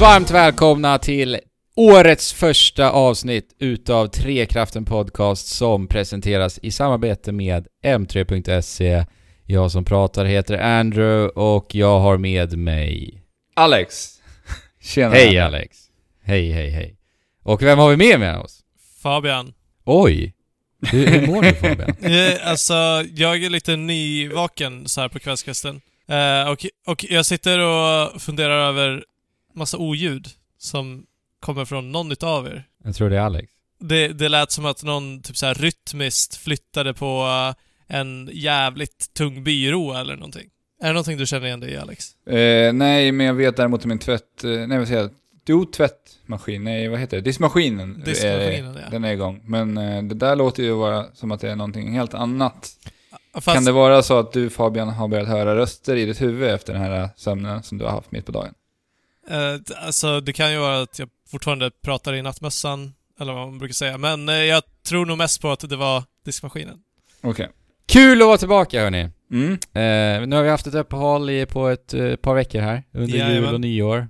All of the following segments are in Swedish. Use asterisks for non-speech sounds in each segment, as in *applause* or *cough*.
Varmt välkomna till årets första avsnitt utav Trekraften Podcast som presenteras i samarbete med M3.se. Jag som pratar heter Andrew och jag har med mig... Alex. *laughs* Tjena. Hej Alex! Hej, hej, hej. Och vem har vi med med oss? Fabian. Oj! Hur, hur mår du Fabian? *laughs* Eh, alltså, jag är lite nyvaken så här på kvällskvisten. Eh, och, och jag sitter och funderar över massa oljud som kommer från någon utav er. Jag tror det är Alex. Det, det lät som att någon typ så här rytmiskt flyttade på eh, en jävligt tung byrå eller någonting. Är det någonting du känner igen dig i, Alex? Eh, nej, men jag vet däremot om min tvätt... Eh, nej, vad säger jag? Jo, tvättmaskin. Nej, vad heter det? Diskmaskinen. Diskmaskinen, är, ja. Den är igång. Men eh, det där låter ju vara som att det är någonting helt annat. Fast, Kan det vara så att du Fabian har börjat höra röster i ditt huvud efter den här sömnen som du har haft mitt på dagen? Eh, alltså, det kan ju vara att jag fortfarande pratar i nattmössan, eller vad man brukar säga. Men eh, jag tror nog mest på att det var diskmaskinen. Okej. Kul att vara tillbaka hörni! Mm. Eh, nu har vi haft ett uppehåll i, på ett eh, par veckor här, under jul Jajamän. och nyår.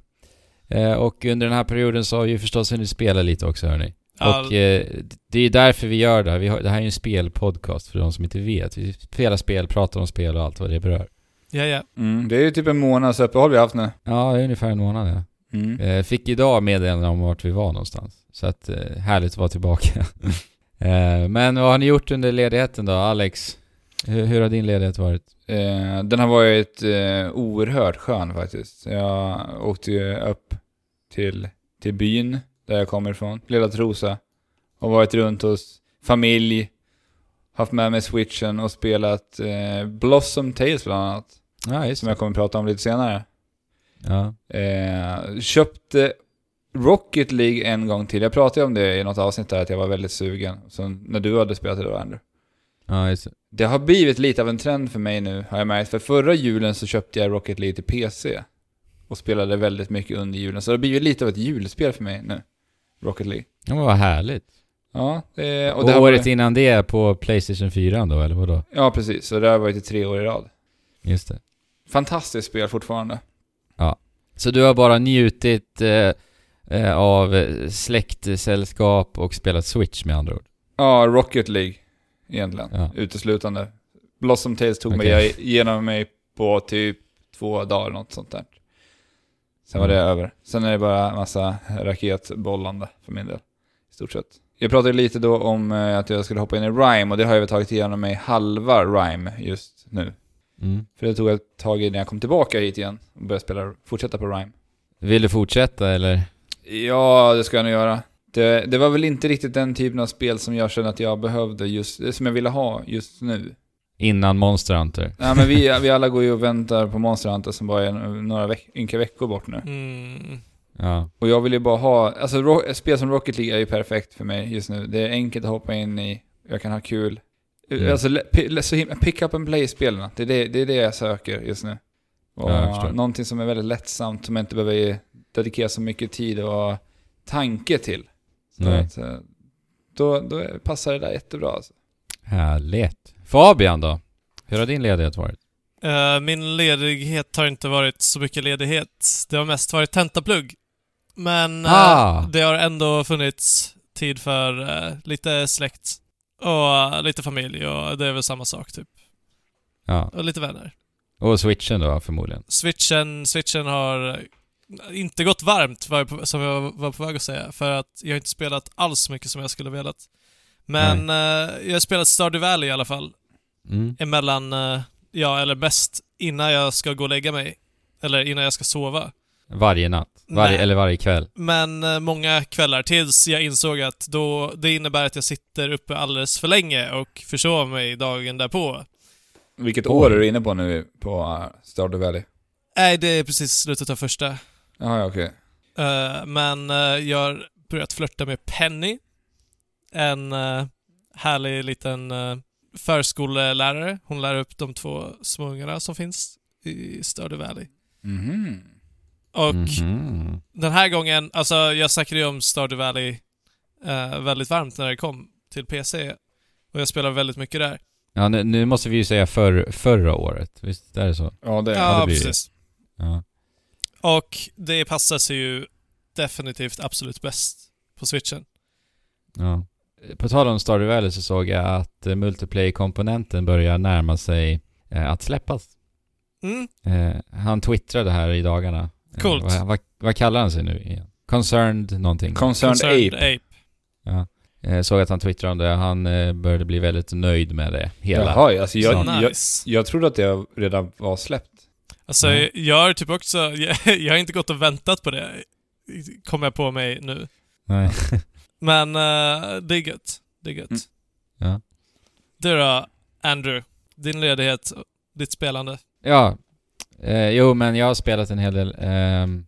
Eh, och under den här perioden så har vi ju förstås hunnit spela lite också hörni. Ja, Och eh, det är därför vi gör det här. Vi har, det här är ju en spelpodcast för de som inte vet. Vi spelar spel, pratar om spel och allt vad det berör. Ja, ja. Mm. Det är ju typ en månads uppehåll vi har haft nu. Ja, det är ungefär en månad ja. Mm. Eh, fick idag meddelande om vart vi var någonstans. Så att, eh, härligt att vara tillbaka. *laughs* eh, men vad har ni gjort under ledigheten då, Alex? Hur, hur har din ledighet varit? Eh, den har varit eh, oerhört skön faktiskt. Jag åkte ju upp till, till byn där jag kommer ifrån, Lilla Trosa. Och varit runt hos familj, haft med mig switchen och spelat eh, Blossom Tales bland annat. Ja, Som jag kommer att prata om lite senare. Ja. Eh, köpte Rocket League en gång till. Jag pratade om det i något avsnitt där att jag var väldigt sugen. Så när du hade spelat det då, Andrew. Ja, just det. Det har blivit lite av en trend för mig nu, har jag märkt. För förra julen så köpte jag Rocket League till PC. Och spelade väldigt mycket under julen. Så det har blivit lite av ett julspel för mig nu. Rocket League. Ja, men vad härligt. Ja, det, Och, och det har året varit, innan det på Playstation 4 då, eller vadå? Ja, precis. Så det har varit i tre år i rad. Just det. Fantastiskt spel fortfarande. Så du har bara njutit eh, eh, av eh, släktsällskap och spelat Switch med andra ord? Ja, Rocket League. Egentligen. Ja. Uteslutande. Blossom Tales tog Okej. mig igenom mig på typ två dagar, något sånt där. Sen var det Mm. över. Sen är det bara massa raketbollande för min del. I stort sett. Jag pratade lite då om eh, att jag skulle hoppa in i Rime och det har jag väl tagit igenom mig halva Rime just nu. Mm. För det tog ett tag innan jag kom tillbaka hit igen och började spela, fortsätta på Rime. Vill du fortsätta eller? Ja, det ska jag nog göra. Det, det var väl inte riktigt den typen av spel som jag kände att jag behövde just, som jag ville ha just nu. Innan Monster Hunter? Nej men vi, *laughs* vi alla går ju och väntar på Monster Hunter som bara är några veck, ynka veckor bort nu. Mm. Ja. Och jag vill ju bara ha, alltså ro, ett spel som Rocket League är ju perfekt för mig just nu. Det är enkelt att hoppa in i, jag kan ha kul. Mm. Alltså, pick up and play-spelen, det, är det, det är det jag söker just nu. Och Ja, någonting som är väldigt lättsamt, som jag inte behöver dedikera så mycket tid och tanke till. Så Nej. att, eh, då, då passar det där jättebra alltså. Härligt. Fabian då? Hur har din ledighet varit? Eh, min ledighet har inte varit så mycket ledighet. Det har mest varit tentaplugg. Men Ah. det har ändå funnits tid för lite släkt och eh, lite familj och det är väl samma sak typ. Ja. Och lite vänner. Och switchen då förmodligen? Switchen, switchen har eh, inte gått varmt, var jag på, som jag var på väg att säga, för att jag har inte spelat alls så mycket som jag skulle velat. Men eh, jag har spelat Stardew Valley i alla fall. Mm. emellan, ja eller bäst innan jag ska gå och lägga mig. Eller innan jag ska sova. Varje natt? Varje, Nej. eller varje kväll? Men eh, många kvällar tills jag insåg att då, det innebär att jag sitter uppe alldeles för länge och försover mig dagen därpå. Vilket år är du inne på nu på uh, Stardew Valley? Nej, det är precis slutet av första. Jaha, ja, okej. Eh, men eh, jag har börjat flörta med Penny. En eh, härlig liten uh, förskollärare. Hon lär upp de två små ungarna som finns i Stardew Valley. Mhm. Och Mhm. den här gången, alltså jag snackade ju om Stardew Valley eh, väldigt varmt när det kom till PC. Och jag spelar väldigt mycket där. Ja, nu, nu måste vi ju säga för, förra året. Visst är det så? Ja, det Ja, det blir det. precis. Ja. Och det passar sig ju definitivt absolut bäst på switchen. Ja. På tal om Stardew Valley så såg jag att eh, multiplayer-komponenten börjar närma sig eh, att släppas. Mm, Eh, han twittrade här i dagarna. Eh, Coolt. vad, vad, vad kallar han sig nu igen? Concerned någonting. Concerned, Concerned Ape. Ape. ja. eh, såg att han twittrade om det. Han eh, började bli väldigt nöjd med det hela. Jaha, alltså jag, Så jag, nice. jag trodde att det redan var släppt. Alltså, Ja. jag har typ också... *laughs* Jag, jag har inte gått och väntat på det, kommer jag på mig nu. Nej. *laughs* Men uh, det är gött. Det är gött. Mm. Ja. Du då, Andrew? Din ledighet, ditt spelande. Ja, eh, jo men jag har spelat en hel del. Ehm,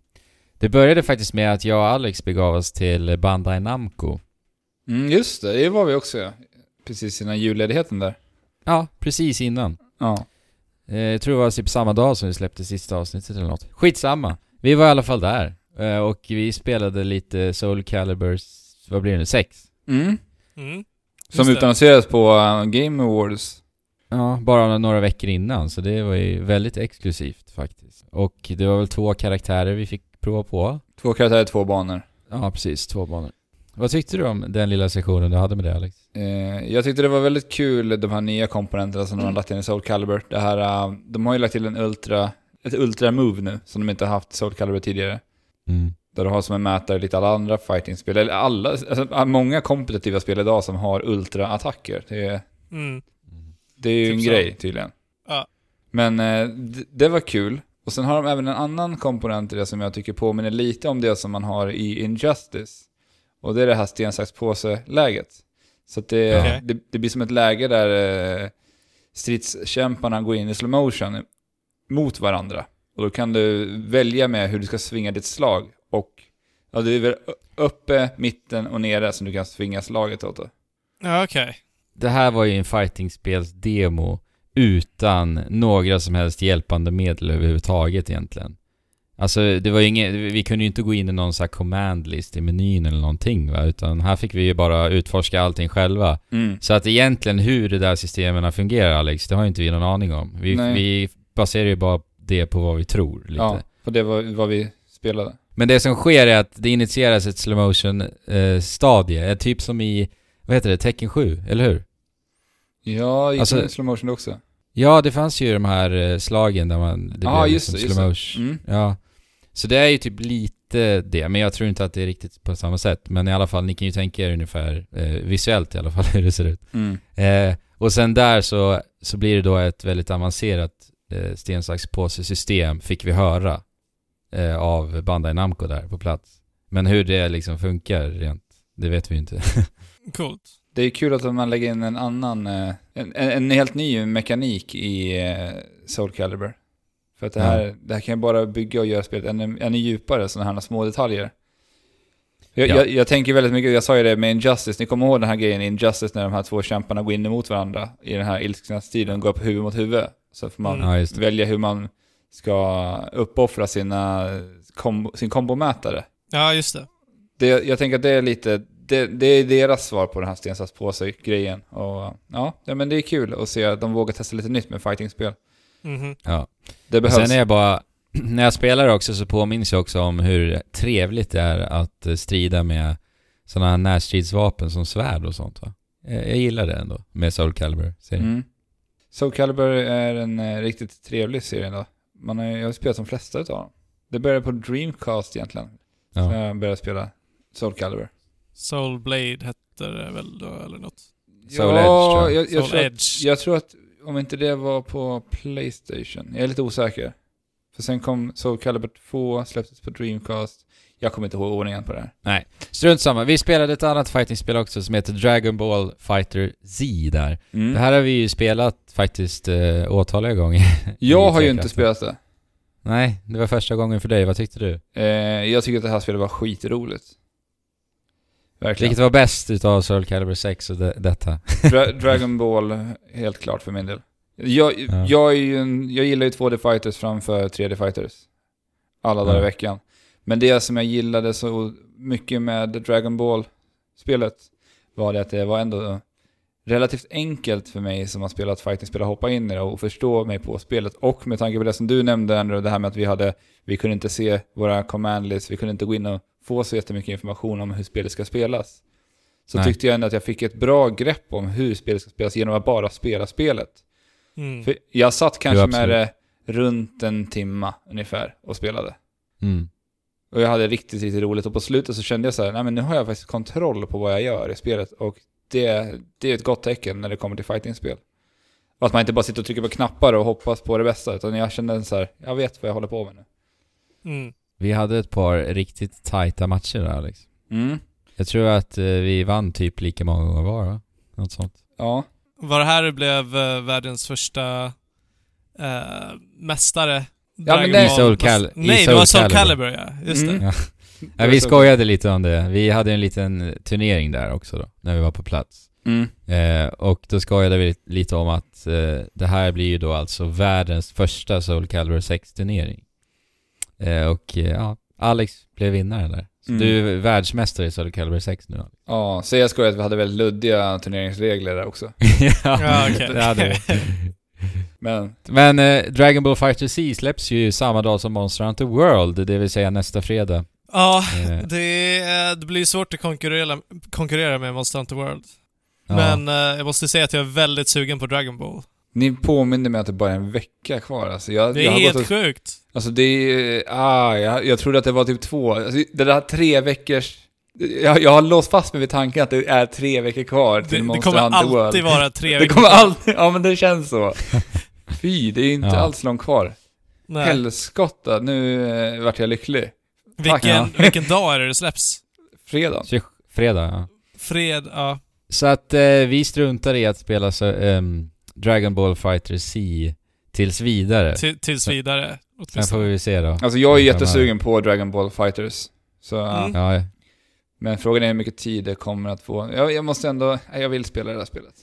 det började faktiskt med att jag och Alex begav oss till Bandai Namco. Mm, just det, det var vi också ja. Precis innan julledigheten där. Ja, precis innan. Ja. Eh, jag tror det var typ samma dag som vi släppte sista avsnittet eller något. Skitsamma. Vi var i alla fall där. Eh, och vi spelade lite Soul Calibers, vad blir det nu, sex? Mm. Mm. Som utannonserades på uh, Game Awards. Ja, bara några veckor innan, så det var ju väldigt exklusivt faktiskt. Och det var väl två karaktärer vi fick prova på. Två karaktärer, två banor. Ja, precis. Två banor. Vad tyckte du om den lilla sektionen du hade med det Alex? Eh, jag tyckte det var väldigt kul, de här nya komponenterna som de har lagt in i Soul Calibur. Det här, uh, de har ju lagt till en ultra, ett ultra-move nu, som de inte har haft i Soul Calibur tidigare. Mm. Där du har som en mätare lite alla andra fighting-spel, eller alla, alltså, många kompetitiva spel idag som har ultra-attacker. Det är, Mm. Det är ju Typ en så. grej tydligen. Ja. Men eh, det var kul. Och sen har de även en annan komponent i det som jag tycker påminner lite om det som man har i Injustice. Och det är det här sten, sax, påse-läget. Så det, Okej. det, det blir som ett läge där eh, stridskämparna går in i slow motion mot varandra. Och då kan du välja med hur du ska svinga ditt slag. Och ja, det är väl uppe, mitten och nere som du kan svinga slaget åt. Då. Ja, okej. Det här var ju en fightingspelsdemo utan några som helst hjälpande medel överhuvudtaget egentligen. Alltså det var ju inget, vi kunde ju inte gå in i någon sån här command list i menyn eller någonting va, utan här fick vi ju bara utforska allting själva. Mm. Så att egentligen hur det där systemen fungerar Alex, det har ju inte vi någon aning om. Vi, vi baserar ju bara det på vad vi tror lite. Ja, för det var vad vi spelade. Men det som sker är att det initieras ett slow motion eh, stadie, typ som i, vad heter det, Tekken 7, eller hur? Ja, gick Alltså- slow motion också? Ja, det fanns ju de här eh, slagen där man... Det Ja, blev just liksom det, slow motion. Mm. Ja. Så det är ju typ lite det, men jag tror inte att det är riktigt på samma sätt. Men i alla fall, ni kan ju tänka er ungefär, eh, visuellt i alla fall, *laughs* hur det ser ut. Mm. Eh, och sen där så, så blir det då ett väldigt avancerat eh, sten, sax, påse system, fick vi höra eh, av Bandai Namco där på plats. Men hur det liksom funkar rent, det vet vi ju inte. *laughs* Coolt. Det är kul att man lägger in en annan, eh, en, en, en helt ny mekanik i eh, Soul Calibur. För att det här, det här kan ju bara bygga och göra spelet ännu, ännu djupare, sådana här små detaljer. Jag, Ja. jag, jag tänker väldigt mycket, jag sa ju det med Injustice, ni kommer ihåg den här grejen i Injustice när de här två kämparna går in emot varandra i den här ilskna stilen, går upp huvud mot huvud. Så får man Mm. välja hur man ska uppoffra sina kombo, sin kombomätare. Ja, just det. Det, jag tänker att det är lite, det, det är deras svar på den här sten, sax, påse-grejen. Och ja, ja, men det är kul att se att de vågar testa lite nytt med fightingspel. Mhm. Ja. Det Och behövs. sen är jag bara, *clears throat* när jag spelar också så påminns jag också om hur trevligt det är att eh, strida med sådana här närstridsvapen som svärd och sånt va. Jag, jag gillar det ändå, med Soul Calibur-serien. Mm. Soul Calibur är en eh, riktigt trevlig serie då. Man har, jag har spelat de flesta utav dem. Det började på Dreamcast egentligen. Så Ja. jag började spela Soul Calibur. Soul Blade hette det väl då, eller något? Soul Edge, tror jag. jag, jag, Soul tror att, Edge. jag tror att om inte det var på Playstation. Jag är lite osäker. För sen kom Soul Calibur 2, släpptes på Dreamcast. Jag kommer inte ihåg ordningen på det här. Strunt samma. Vi spelade ett annat fightingspel också som heter Dragon Ball Fighter Z där. Mm. Det här har vi ju spelat faktiskt äh, åtaliga gånger. *laughs* Jag har ju inte spelat det. Nej, det var första gången för dig. Vad tyckte du? Eh, jag tycker att det här spelet var skitroligt. Verkligen. Vilket var bäst utav Soul Calibur 6 och det, detta? Dra Dragon Ball, helt klart för min del. Jag, Ja. jag, en, jag gillar ju 2D fighters framför 3D fighters. Alla dagar i veckan. Men det som jag gillade så mycket med Dragon Ball-spelet var det att det var ändå relativt enkelt för mig som har spelat fighting-spel att hoppa in i det och förstå mig på spelet. Och med tanke på det som du nämnde, Andrew, det här med att vi hade, vi kunde inte se våra command lists, vi kunde inte gå in och få så jättemycket information om hur spelet ska spelas. Så Nej. tyckte jag ändå att jag fick ett bra grepp om hur spelet ska spelas genom att bara spela spelet. Mm. För jag satt kanske Jo, med det runt en timma ungefär och spelade. Mm. Och jag hade riktigt, riktigt roligt och på slutet så kände jag så här, nej men nu har jag faktiskt kontroll på vad jag gör i spelet och det, det är ett gott tecken när det kommer till fightingspel. Och att man inte bara sitter och trycker på knappar och hoppas på det bästa, utan jag kände så här, jag vet vad jag håller på med nu. Mm. Vi hade ett par riktigt tajta matcher där Alex. Mm. Jag tror att eh, vi vann typ lika många gånger var va? Något sånt. Ja. Var det här du blev eh, världens första eh, mästare? Ja, men det- Ball- Soul Cal- i Nej, Soul det var Soul Calibur. Ja. Just Mm. det. Ja. Det *laughs* Ja, vi skojade lite om det. Vi hade en liten turnering där också då, när vi var på plats. Mm. Eh, och då skojade vi lite om att eh, det här blir ju då alltså världens första Soul Calibur 6-turnering. Eh, och eh, ja, Alex blev vinnaren där. Så Mm. du är världsmästare i Soul Calibur 6 nu. Ja, så jag skojade att vi hade väldigt luddiga turneringsregler där också. *laughs* Ja, okej. det hade vi. *laughs* Men, Men eh, Dragon Ball Fighter C släpps ju samma dag som Monster Hunter World, det vill säga nästa fredag. Ja, Eh, det, det blir svårt att konkurrera, konkurrera med Monster Hunter World. ja. Men eh, jag måste säga att jag är väldigt sugen på Dragon Ball. Ni påminner mig att det bara är en vecka kvar alltså. Jag, Det jag är har helt gått och, sjukt. Alltså det är, ah, jag, jag trodde att det var typ två, alltså, det där tre veckors, jag, jag har låst fast mig vid tanken att det är tre veckor kvar till Det, det Monster kommer Hunter World. alltid vara tre Det veckor kommer kvar. alltid, ja men det känns så. *laughs* Fy, det är inte Ja. alls långt kvar. Nej. Helskotta, nu eh, vart jag lycklig. Vilken, Ja. *laughs* vilken dag är det det släpps? Fredag. 20 fredag, ja. Fred, ja. Så att eh, vi struntar i att spela så, ehm, Dragon Ball Fighter C tills vidare. Till, tills vidare. Sen får vi se då. Alltså jag är jättesugen på Dragon Ball Fighters. Så. Mm. Ja, Men frågan är hur mycket tid det kommer att få. Jag, jag måste ändå, jag vill spela det här spelet.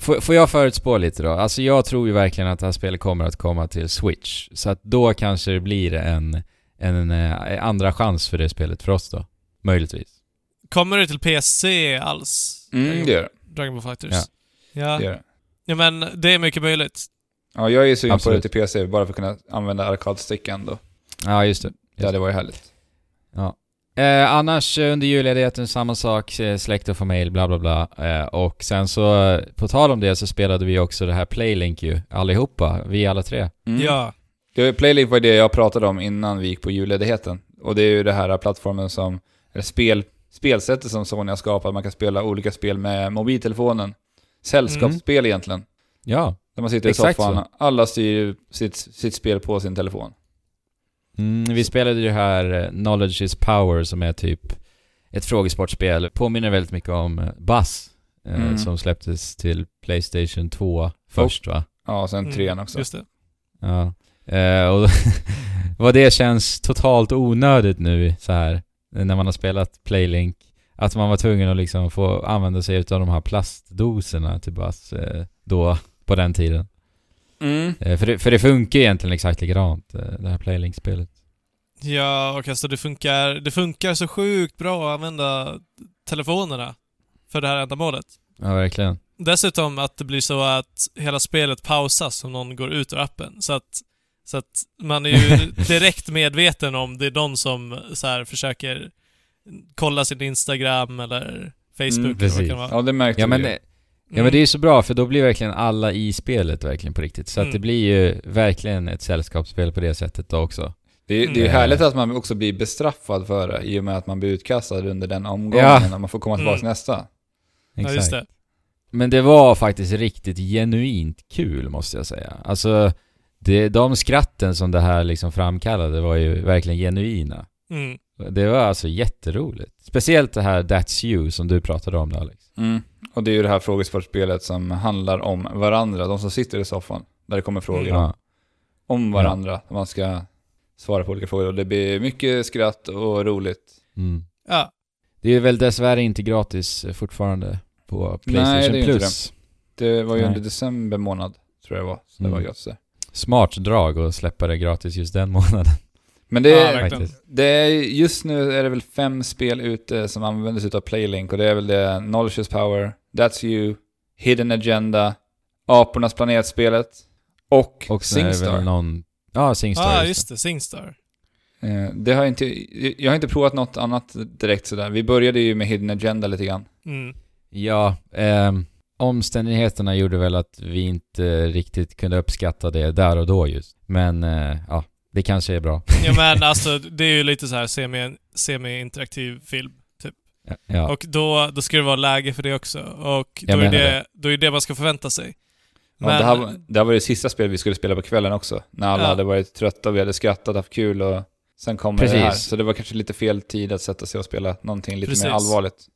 får, får jag förutspå lite då? Alltså jag tror ju verkligen att det här spelet kommer att komma till Switch. Så att då kanske det blir en, en, eh, andra chans för det spelet för oss då. Möjligtvis. Kommer det till PC alls? Mm, det gör det. Dragon Ball Fighters? Ja. Ja. det, gör det. Ja, men det är mycket möjligt. Ja, jag är sugen på det till PC bara för att kunna använda arkadstickan då. Ja, just det. Det hade varit härligt. Eh, annars eh, under julledigheten samma sak, eh, släkt och familj, bla bla bla. Eh, och sen så, eh, på tal om det så spelade vi också det här Playlink ju, allihopa, vi alla tre. Mm. Ja. Playlink var det jag pratade om innan vi gick på julledigheten. Och det är ju det här plattformen som, eller spel, spelsättet som Sony har skapat. Man kan spela olika spel med mobiltelefonen. Sällskapsspel egentligen. Ja. Där man sitter i Exakt soffan, så. alla styr sitt, sitt spel på sin telefon. Mm, vi spelade ju det här eh, Knowledge is power som är typ ett frågesportspel. Påminner väldigt mycket om eh, Buzz. Eh, Mm. Som släpptes till Playstation 2 först va? Ja, och sen Mm, trean också. Just det. Ja. Eh, och *laughs* vad det känns totalt onödigt nu så här när man har spelat Playlink. Att man var tvungen att liksom få använda sig utav de här plastdoserna till Buzz eh, då, på den tiden. Mm. Eh, för, det, för det funkar egentligen exakt likadant, eh, det här Playlink-spelet. Ja, och alltså det funkar, det funkar så sjukt bra att använda telefonerna för det här ändamålet. Ja, verkligen. Dessutom att det blir så att hela spelet pausas om någon går ut ur appen. Så att, så att man är ju *laughs* direkt medveten om det är någon som så försöker kolla sin Instagram eller Facebook Mm, eller vad det kan vara. Ja, det märkte Ja men, vi eh, ju. ja men det är ju så bra för då blir verkligen alla i spelet verkligen på riktigt. Så att Mm. det blir ju verkligen ett sällskapsspel på det sättet då också. Det är, det är ju Mm. härligt att man också blir bestraffad för det i och med att man blir utkastad under den omgången Ja. och man får komma tillbaka Mm. nästa. Ja, just det. Men det var faktiskt riktigt genuint kul måste jag säga. Alltså, det, de skratten som det här liksom framkallade var ju verkligen genuina. Mm. Det var alltså jätteroligt. Speciellt det här That's You som du pratade om där, Alex. Mm. Och det är ju det här frågesportspelet som handlar om varandra, de som sitter i soffan. Där det kommer frågor om, Ja. om varandra. Man ska svara på olika frågor och det blir mycket skratt och roligt. Mm. Ja. Det är väl dessvärre inte gratis fortfarande på Playstation Nej, det är inte Plus. Det var ju Nej. under december månad, tror jag det var. Så det Mm. var gratis. där. Smart drag att släppa det gratis just den *laughs* månaden. Men det, Ja, är, faktiskt. det är, just nu är det väl fem spel ute som använder sig av Playlink och det är väl det Knowledge is Power, That's You, Hidden Agenda, Apornas planetspelet och, Och Singstar. någon... Ja, Singstar. Ja, ah, just det. Singstar. Eh, det har jag inte, jag har inte provat något annat direkt sådär. Vi började ju med Hidden Agenda lite grann. Mm. Ja, ehm, omständigheterna gjorde väl att vi inte riktigt kunde uppskatta det där och då just. Men eh, ja, det kanske är bra. *laughs* Ja men alltså, det är ju lite så här semi, semi-interaktiv film. Ja, ja. Och då, då ska det vara läge för det också. Och då är menar det, då är det man ska förvänta sig. Ja, Men, det, här, var- det här var det sista spelet vi skulle spela på kvällen också. När alla Ja. hade varit trötta, vi hade skrattat, haft kul och sen kom det här. Så det var kanske lite fel tid att sätta sig och spela någonting lite Precis. mer allvarligt.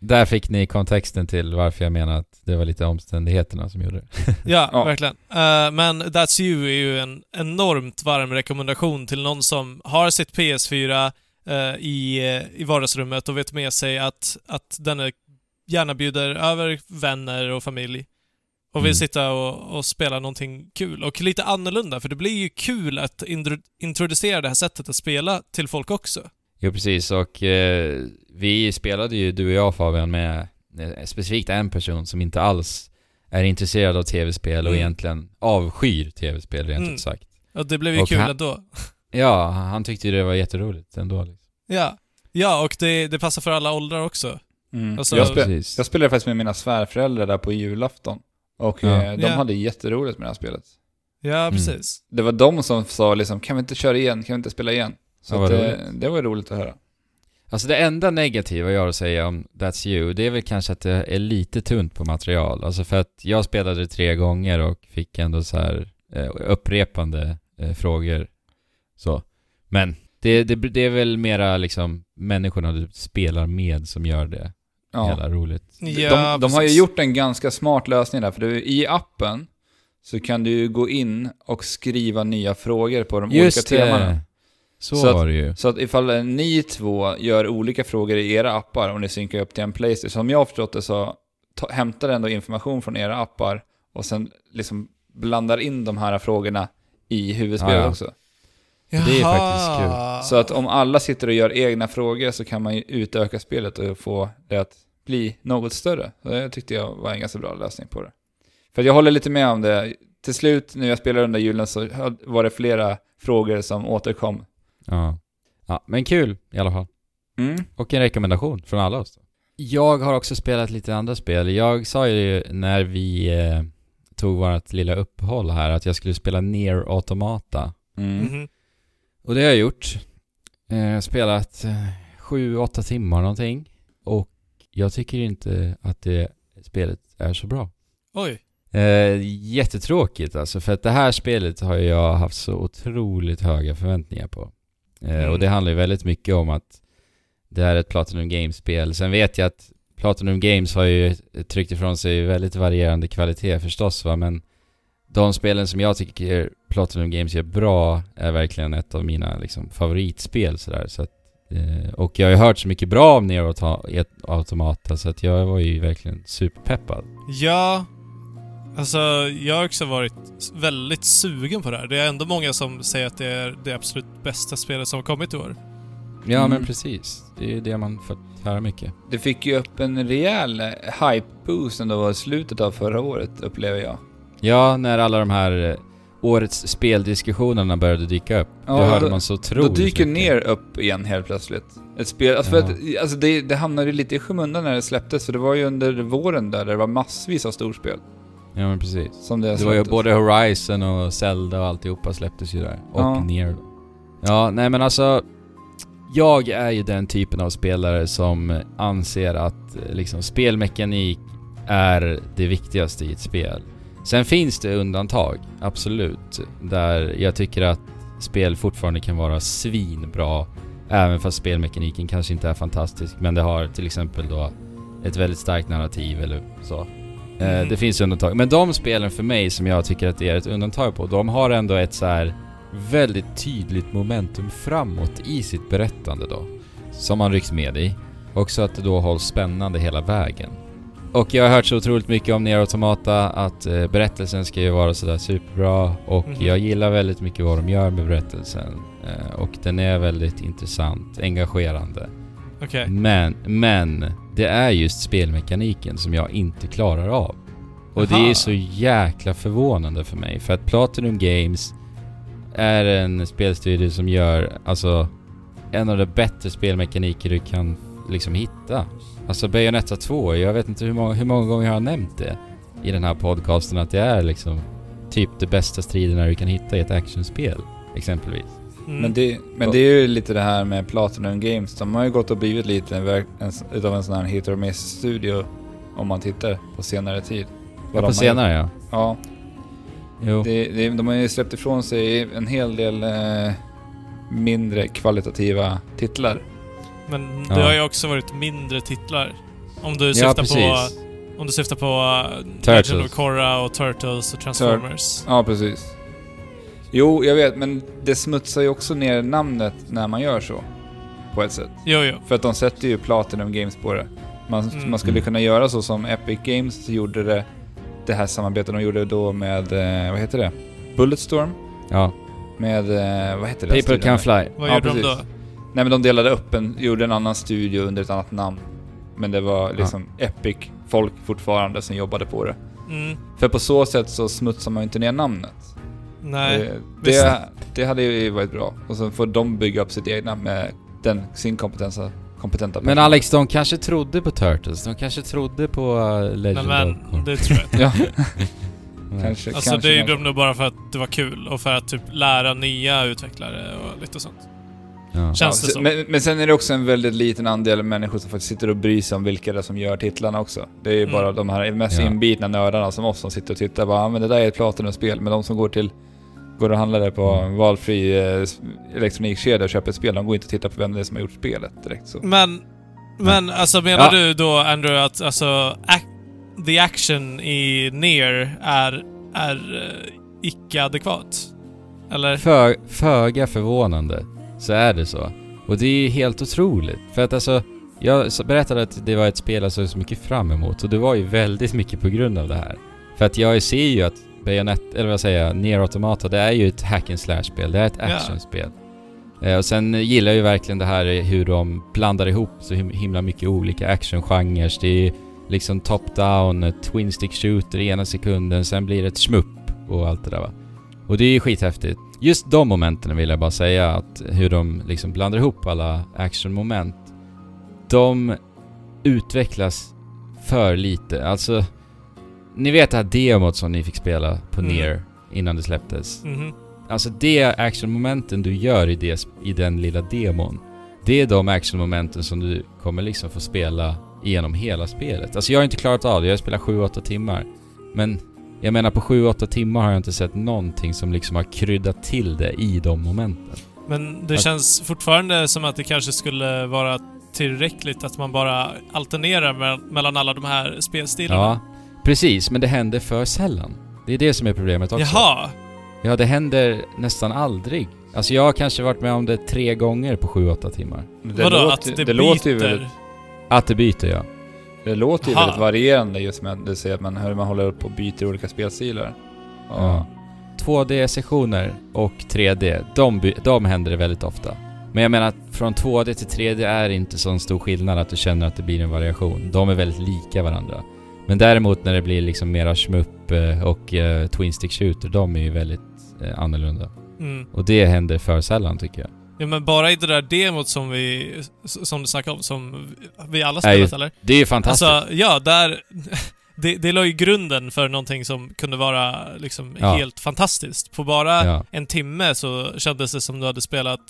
Där fick ni kontexten till varför jag menar att det var lite omständigheterna som gjorde det. ja, *laughs* Ja. verkligen. Eh, men That's You är ju en enormt varm rekommendation till någon som har sitt PS4 eh, i, i vardagsrummet och vet med sig att, att den är, gärna bjuder över vänner och familj och vill Mm. sitta och, och spela någonting kul. Och lite annorlunda, för det blir ju kul att introducera det här sättet att spela till folk också. Jo precis, och eh, vi spelade ju, du och jag Fabian, med eh, specifikt en person som inte alls är intresserad av tv-spel och Mm. egentligen avskyr tv-spel rent Mm. ut sagt. Och det blev ju Och kul han- ändå. *laughs* Ja, han tyckte ju det var jätteroligt ändå. Liksom. Ja. Ja, och det, det passar för alla åldrar också. Mm. Alltså- jag, spel, Precis. jag spelade faktiskt med mina svärföräldrar där på julafton. Och Ja. eh, de Ja. hade jätteroligt med det här spelet. Ja, Mm. precis. Det var de som sa liksom, kan vi inte köra igen? Kan vi inte spela igen? Så Ja, det, roligt. det var roligt att höra. Alltså det enda negativa jag har att säga om That's You, det är väl kanske att det är lite tunt på material. Alltså för att jag spelade det tre gånger och fick ändå så här eh, upprepande eh, frågor. Så. Men det, det, det är väl mera liksom människorna du spelar med som gör det Ja. hela roligt. Ja, de, de har ju gjort en ganska smart lösning där, för du, i appen så kan du ju gå in och skriva nya frågor på de Just olika temana. Så, Så att- var det ju. Så att ifall ni två gör olika frågor i era appar och ni synkar upp till en Playstation, som jag har förstått det så ta, hämtar det ändå information från era appar och sen liksom blandar in de här frågorna i huvudspelet Ja, ja. också. Det är Jaha. faktiskt kul. Så att om alla sitter och gör egna frågor så kan man ju utöka spelet och få det att bli något större. Så det tyckte jag var en ganska bra lösning på det. För jag håller lite med om det. Till slut, när jag spelade under julen, så var det flera frågor som återkom. Ja. ja. Men kul i alla fall. Mm. Och en rekommendation från alla oss. Jag har också spelat lite andra spel. Jag sa ju när vi eh, tog vårt lilla uppehåll här att jag skulle spela Near Automata. Mm. Mhm. Och det har jag gjort. Eh, spelat eh, sju, åtta timmar någonting. Och jag tycker inte att det spelet är så bra. Oj. Eh, jättetråkigt alltså, för att det här spelet har jag haft så otroligt höga förväntningar på. Eh, Mm. Och det handlar ju väldigt mycket om att det är ett Platinum Games-spel. Sen vet jag att Platinum Games har ju tryckt ifrån sig väldigt varierande kvalitet förstås va, men de spelen som jag tycker Platinum Games gör bra är verkligen ett av mina liksom, favoritspel sådär. Så att, eh, och jag har ju hört så mycket bra om Nero Auto- Automata så att jag var ju verkligen superpeppad. Ja, alltså jag har också varit väldigt sugen på det här. Det är ändå många som säger att det är det absolut bästa spelet som har kommit i år. Ja Mm. men precis. Det är ju det man fått höra mycket. Det fick ju upp en rejäl eh, hype-boost ändå i slutet av förra året, upplever jag. Ja, när alla de här eh, årets speldiskussionerna började dyka upp. Ja, då hörde då- man så Då otroligt dyker mycket. ner upp igen helt plötsligt. Ett spel, alltså, Ja. för att, alltså det, det hamnade ju lite i skymundan när det släpptes, för det var ju under våren där det var massvis av storspel. Ja men precis. Som det, Det var ju både Horizon och Zelda och alltihopa släpptes ju där. Och Ja. Nier. Ja, nej men alltså... Jag är ju den typen av spelare som anser att eh, liksom spelmekanik är det viktigaste i ett spel. Sen finns det undantag, absolut. Där jag tycker att spel fortfarande kan vara svinbra. Även fast spelmekaniken kanske inte är fantastisk. Men det har till exempel då ett väldigt starkt narrativ eller så. Eh, Mm. Det finns undantag. Men de spelen för mig som jag tycker att det är ett undantag på, de har ändå ett så här väldigt tydligt momentum framåt i sitt berättande då. Som man rycks med i. Och så att det då hålls spännande hela vägen. Och jag har hört så otroligt mycket om Nier Automata att eh, berättelsen ska ju vara sådär superbra och Mhm. jag gillar väldigt mycket vad de gör med berättelsen. Eh, och den är väldigt intressant, engagerande. Okej. Men, men det är just spelmekaniken som jag inte klarar av. Och det Aha. är så jäkla förvånande för mig för att Platinum Games är en spelstudio som gör, alltså, en av de bättre spelmekaniker du kan liksom hitta. Alltså Bayonetta 2, jag vet inte hur många, hur många gånger jag har nämnt det i den här podcasten, att det är liksom typ de bästa striderna du kan hitta i ett actionspel, exempelvis. Mm. Men, det, men det är ju lite det här med Platinum Games. De har ju gått och blivit lite en, utav en sån här hit or miss-studio om man tittar på senare tid. Ja, på senare ja. Ja, Jo. det, det, de har ju släppt ifrån sig en hel del eh, mindre kvalitativa titlar. Men det Ja. har ju också varit mindre titlar. Om du Ja, syftar precis. på... Om du syftar på Turtles. Legend of Korra och Turtles och Transformers. Ja, precis. Jo, jag vet, men det smutsar ju också ner namnet när man gör så. På ett sätt. Jo, jo. För att de sätter ju Platinum Games på det. Man, Mm. man skulle kunna göra så som Epic Games gjorde det, det här samarbetet de gjorde då med, eh, vad heter det? Bulletstorm? Ja. Med, eh, vad heter det? People can fly. Vad Ja, gjorde de precis. då? Nej men de delade upp en, gjorde en annan studio under ett annat namn. Men det var liksom Epic folk fortfarande som jobbade på det. Mm. För på så sätt så smutsar man ju inte ner namnet. Nej. Eh, det, det hade ju varit bra. Och så får de bygga upp sitt egna med den, sin kompetensa, kompetenta Men. Alex, de kanske trodde på Turtles. De kanske trodde på uh, Nej Legend men, of Korra. det tror jag inte. *laughs* Ja, *laughs* Nej. kanske, Alltså kanske det gjorde de nog bara för att det var kul och för att typ lära nya utvecklare och lite sånt. Ja. Känns det se- som. Men, men sen är det också en väldigt liten andel människor som faktiskt sitter och bryr sig om vilka det är som gör titlarna också. Det är ju Mm. bara de här mest Ja. inbitna nördarna som oss som sitter och tittar bara, ah, men det där är ett Platinum-spel. Men de som går till Går och handlar där på en valfri eh, elektronikkedja och köper ett spel, de går inte och tittar på vem det är som har gjort spelet direkt så. Men, men alltså menar Ja. du då Andrew att alltså ac- the action i Near är, är uh, icke-adekvat? Eller? För, föga förvånande så är det så. Och det är ju helt otroligt. För att alltså, jag berättade att det var ett spel jag såg så mycket fram emot och det var ju väldigt mycket på grund av det här. För att jag ser ju att Bayonetta, eller vad säger jag, Nier Automata, det är ju ett hack and slash-spel. Det är ett actionspel. Eh, och sen gillar jag ju verkligen det här hur de blandar ihop så him- himla mycket olika actiongenrer. Det är liksom top-down, twin stick shooter i ena sekunden, sen blir det ett schmupp och allt det där va. Och det är ju skithäftigt. Just de momenten vill jag bara säga att hur de liksom blandar ihop alla actionmoment. De utvecklas för lite. Alltså, ni vet det här demot som ni fick spela på Mm. Nier innan det släpptes. Mhm. Alltså det actionmomenten du gör i, det, i den lilla demon, det är de actionmomenten som du kommer liksom få spela igenom hela spelet. Alltså jag har inte klarat av det, jag har spelat 7-8 timmar. Men jag menar på 7-8 timmar har jag inte sett någonting som liksom har kryddat till det i de momenten. Men det Att- känns fortfarande som att det kanske skulle vara tillräckligt att man bara alternerar me- mellan alla de här spelstilarna. Ja, precis, men det händer för sällan. Det är det som är problemet också. Jaha! Ja, det händer nästan aldrig. Alltså jag har kanske varit med om det tre gånger på 7-8 timmar. Det Vadå? låter, att det, det byter? låter ju väldigt, Att det byter ja. det låter ju Aha. väldigt varierande just med att du säger att man, hur man håller upp och byter olika spelstilar. Ja. 2D-sessioner och 3D, de, de händer det väldigt ofta. Men jag menar att från 2D till 3D är inte sån stor skillnad att du känner att det blir en variation. De är väldigt lika varandra. Men däremot när det blir liksom mera shmup eh, och eh, Twin Stick Shooter, de är ju väldigt eh, annorlunda. Mm. Och det händer för sällan tycker jag. Ja men bara i det där demot som vi, som du snackade om, som vi alla spelat eller? Det är ju fantastiskt. Alltså, ja, där... *laughs* Det, det la ju grunden för någonting som kunde vara liksom Ja. helt fantastiskt. På bara ja. en timme så kändes det som du hade spelat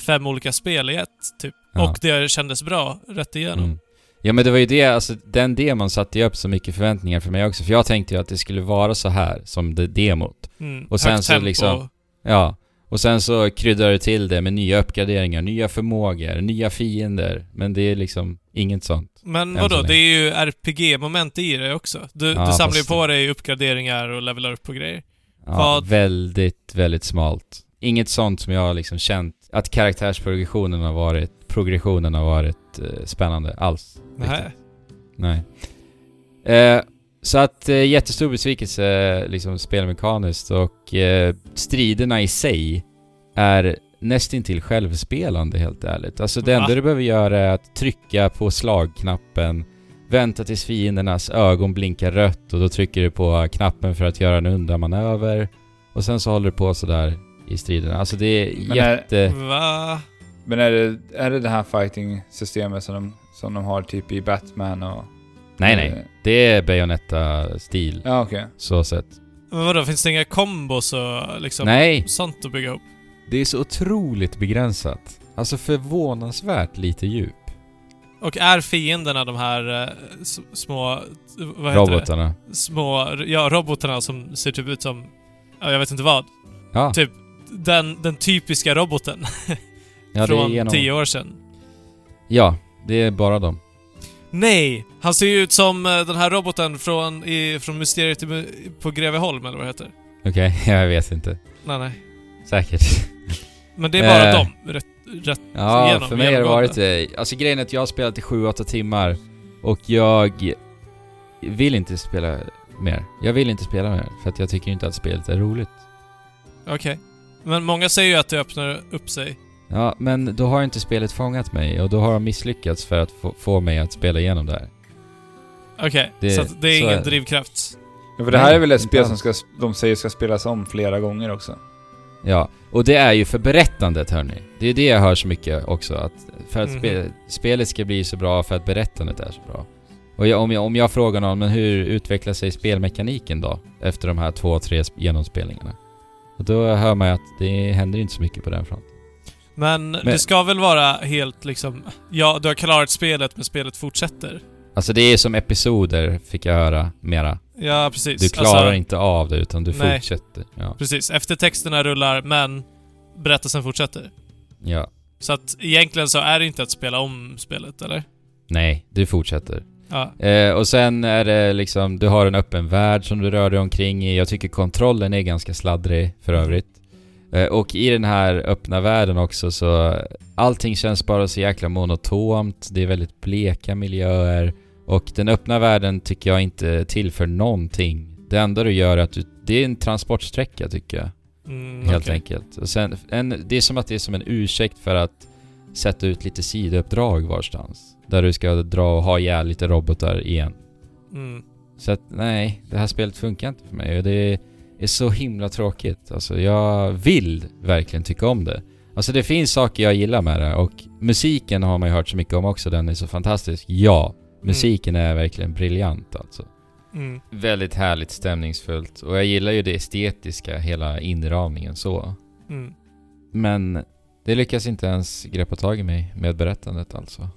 fem olika spel i ett, typ. Ja. Och det kändes bra, rätt igenom. Mm. Ja men det var ju det, alltså den demon satte ju upp så mycket förväntningar för mig också. För jag tänkte ju att det skulle vara så här som det demot. Mm. Och sen så tempo. liksom- Ja. Och sen så kryddar du till det med nya uppgraderingar, nya förmågor, nya fiender. Men det är liksom inget sånt. Men vadå, det är ju RPG-moment i det också. Du, Ja, du samlar ju på dig uppgraderingar och levelar upp på grejer. Ja, Vad- väldigt, väldigt smalt. Inget sånt som jag har liksom känt att karaktärsprogressionen har varit, progressionen har varit eh, spännande alls. Nej. Nej. Eh, så att eh, jättestor besvikelse liksom spelmekaniskt och eh, striderna i sig är nästintill självspelande helt ärligt. Alltså det enda du behöver göra är att trycka på slagknappen, vänta tills fiendernas ögon blinkar rött och då trycker du på knappen för att göra en undanmanöver och sen så håller du på sådär i striderna. Alltså det är Men är- jätte... Va? Men är det, är det det här fighting-systemet som de, som de har typ i Batman och... Nej, nej. Det är Bayonetta-stil, Ja, okej. så sett. Men vadå, finns det inga kombos och liksom Nej, sånt att bygga upp? det är så otroligt begränsat. Alltså förvånansvärt lite djup. Och är fienderna de här eh, små... Vad heter Robotarna. det? Små... Ja, robotarna som ser typ ut som... Ja, jag vet inte vad. Ja, Typ den, den typiska roboten *laughs* ja det från genom... tio år sedan. Ja, det är bara dem. Nej! Han ser ju ut som eh, den här roboten från, i, från Mysteriet på Greveholm, eller vad det heter. Okej, *laughs* jag vet inte. Nej, nej. Säkert. *laughs* Men det är bara Eh. dem, rätt, rätt Ja, Genom- för mig har det varit... eh, Alltså grejen är att jag har spelat i 7-8 timmar och jag vill inte spela mer. Jag vill inte spela mer för att jag tycker inte att spelet är roligt. Okej. Men många säger ju att det öppnar upp sig. Ja, men då har inte spelet fångat mig och då har de misslyckats för att få, få mig att spela igenom det här. Okej, Det- så det är så ingen är drivkraft. Ja, för det här Nej, är väl ett spel som ska, de säger ska spelas om flera gånger också. Ja, och det är ju för berättandet hörni. Det är det jag hör så mycket också, att för att Mhm. spe, spelet ska bli så bra för att berättandet är så bra. Och jag, om, jag, om jag frågar någon, men hur utvecklar sig spelmekaniken då? Efter de här två, tre sp- genomspelningarna. Och då hör man ju att det händer inte så mycket på den fronten. Men, det ska väl vara helt liksom... Ja, du har klarat spelet, men spelet fortsätter. Alltså det är som episoder, fick jag höra mera. Ja, precis. Du klarar Alltså, inte av det, utan du nej. fortsätter. Ja. Precis. Eftertexterna rullar, men berättelsen fortsätter. ja. Så att egentligen så är det inte att spela om spelet, eller? Nej, du fortsätter. Ja. Eh, och sen är det liksom, du har en öppen värld som du rör dig omkring i. Jag tycker kontrollen är ganska sladdrig för Mhm. övrigt. Eh, och i den här öppna världen också så, allting känns bara så jäkla monotont. Det är väldigt bleka miljöer. Och den öppna världen tycker jag inte tillför någonting. Det enda du gör är att du, det är en transportsträcka tycker jag. Mm, Helt okej. enkelt. Och sen, en, det är som att det är som en ursäkt för att sätta ut lite sidouppdrag varstans. Där du ska dra och ha ihjäl lite robotar igen. Mm. Så att nej, det här spelet funkar inte för mig och det är så himla tråkigt. Alltså jag vill verkligen tycka om det. Alltså det finns saker jag gillar med det och musiken har man ju hört så mycket om också, den är så fantastisk. Ja, musiken är verkligen briljant alltså. Mm. Väldigt härligt stämningsfullt och jag gillar ju det estetiska, hela inramningen så. Mm. Men det lyckas inte ens greppa tag i mig med berättandet alltså.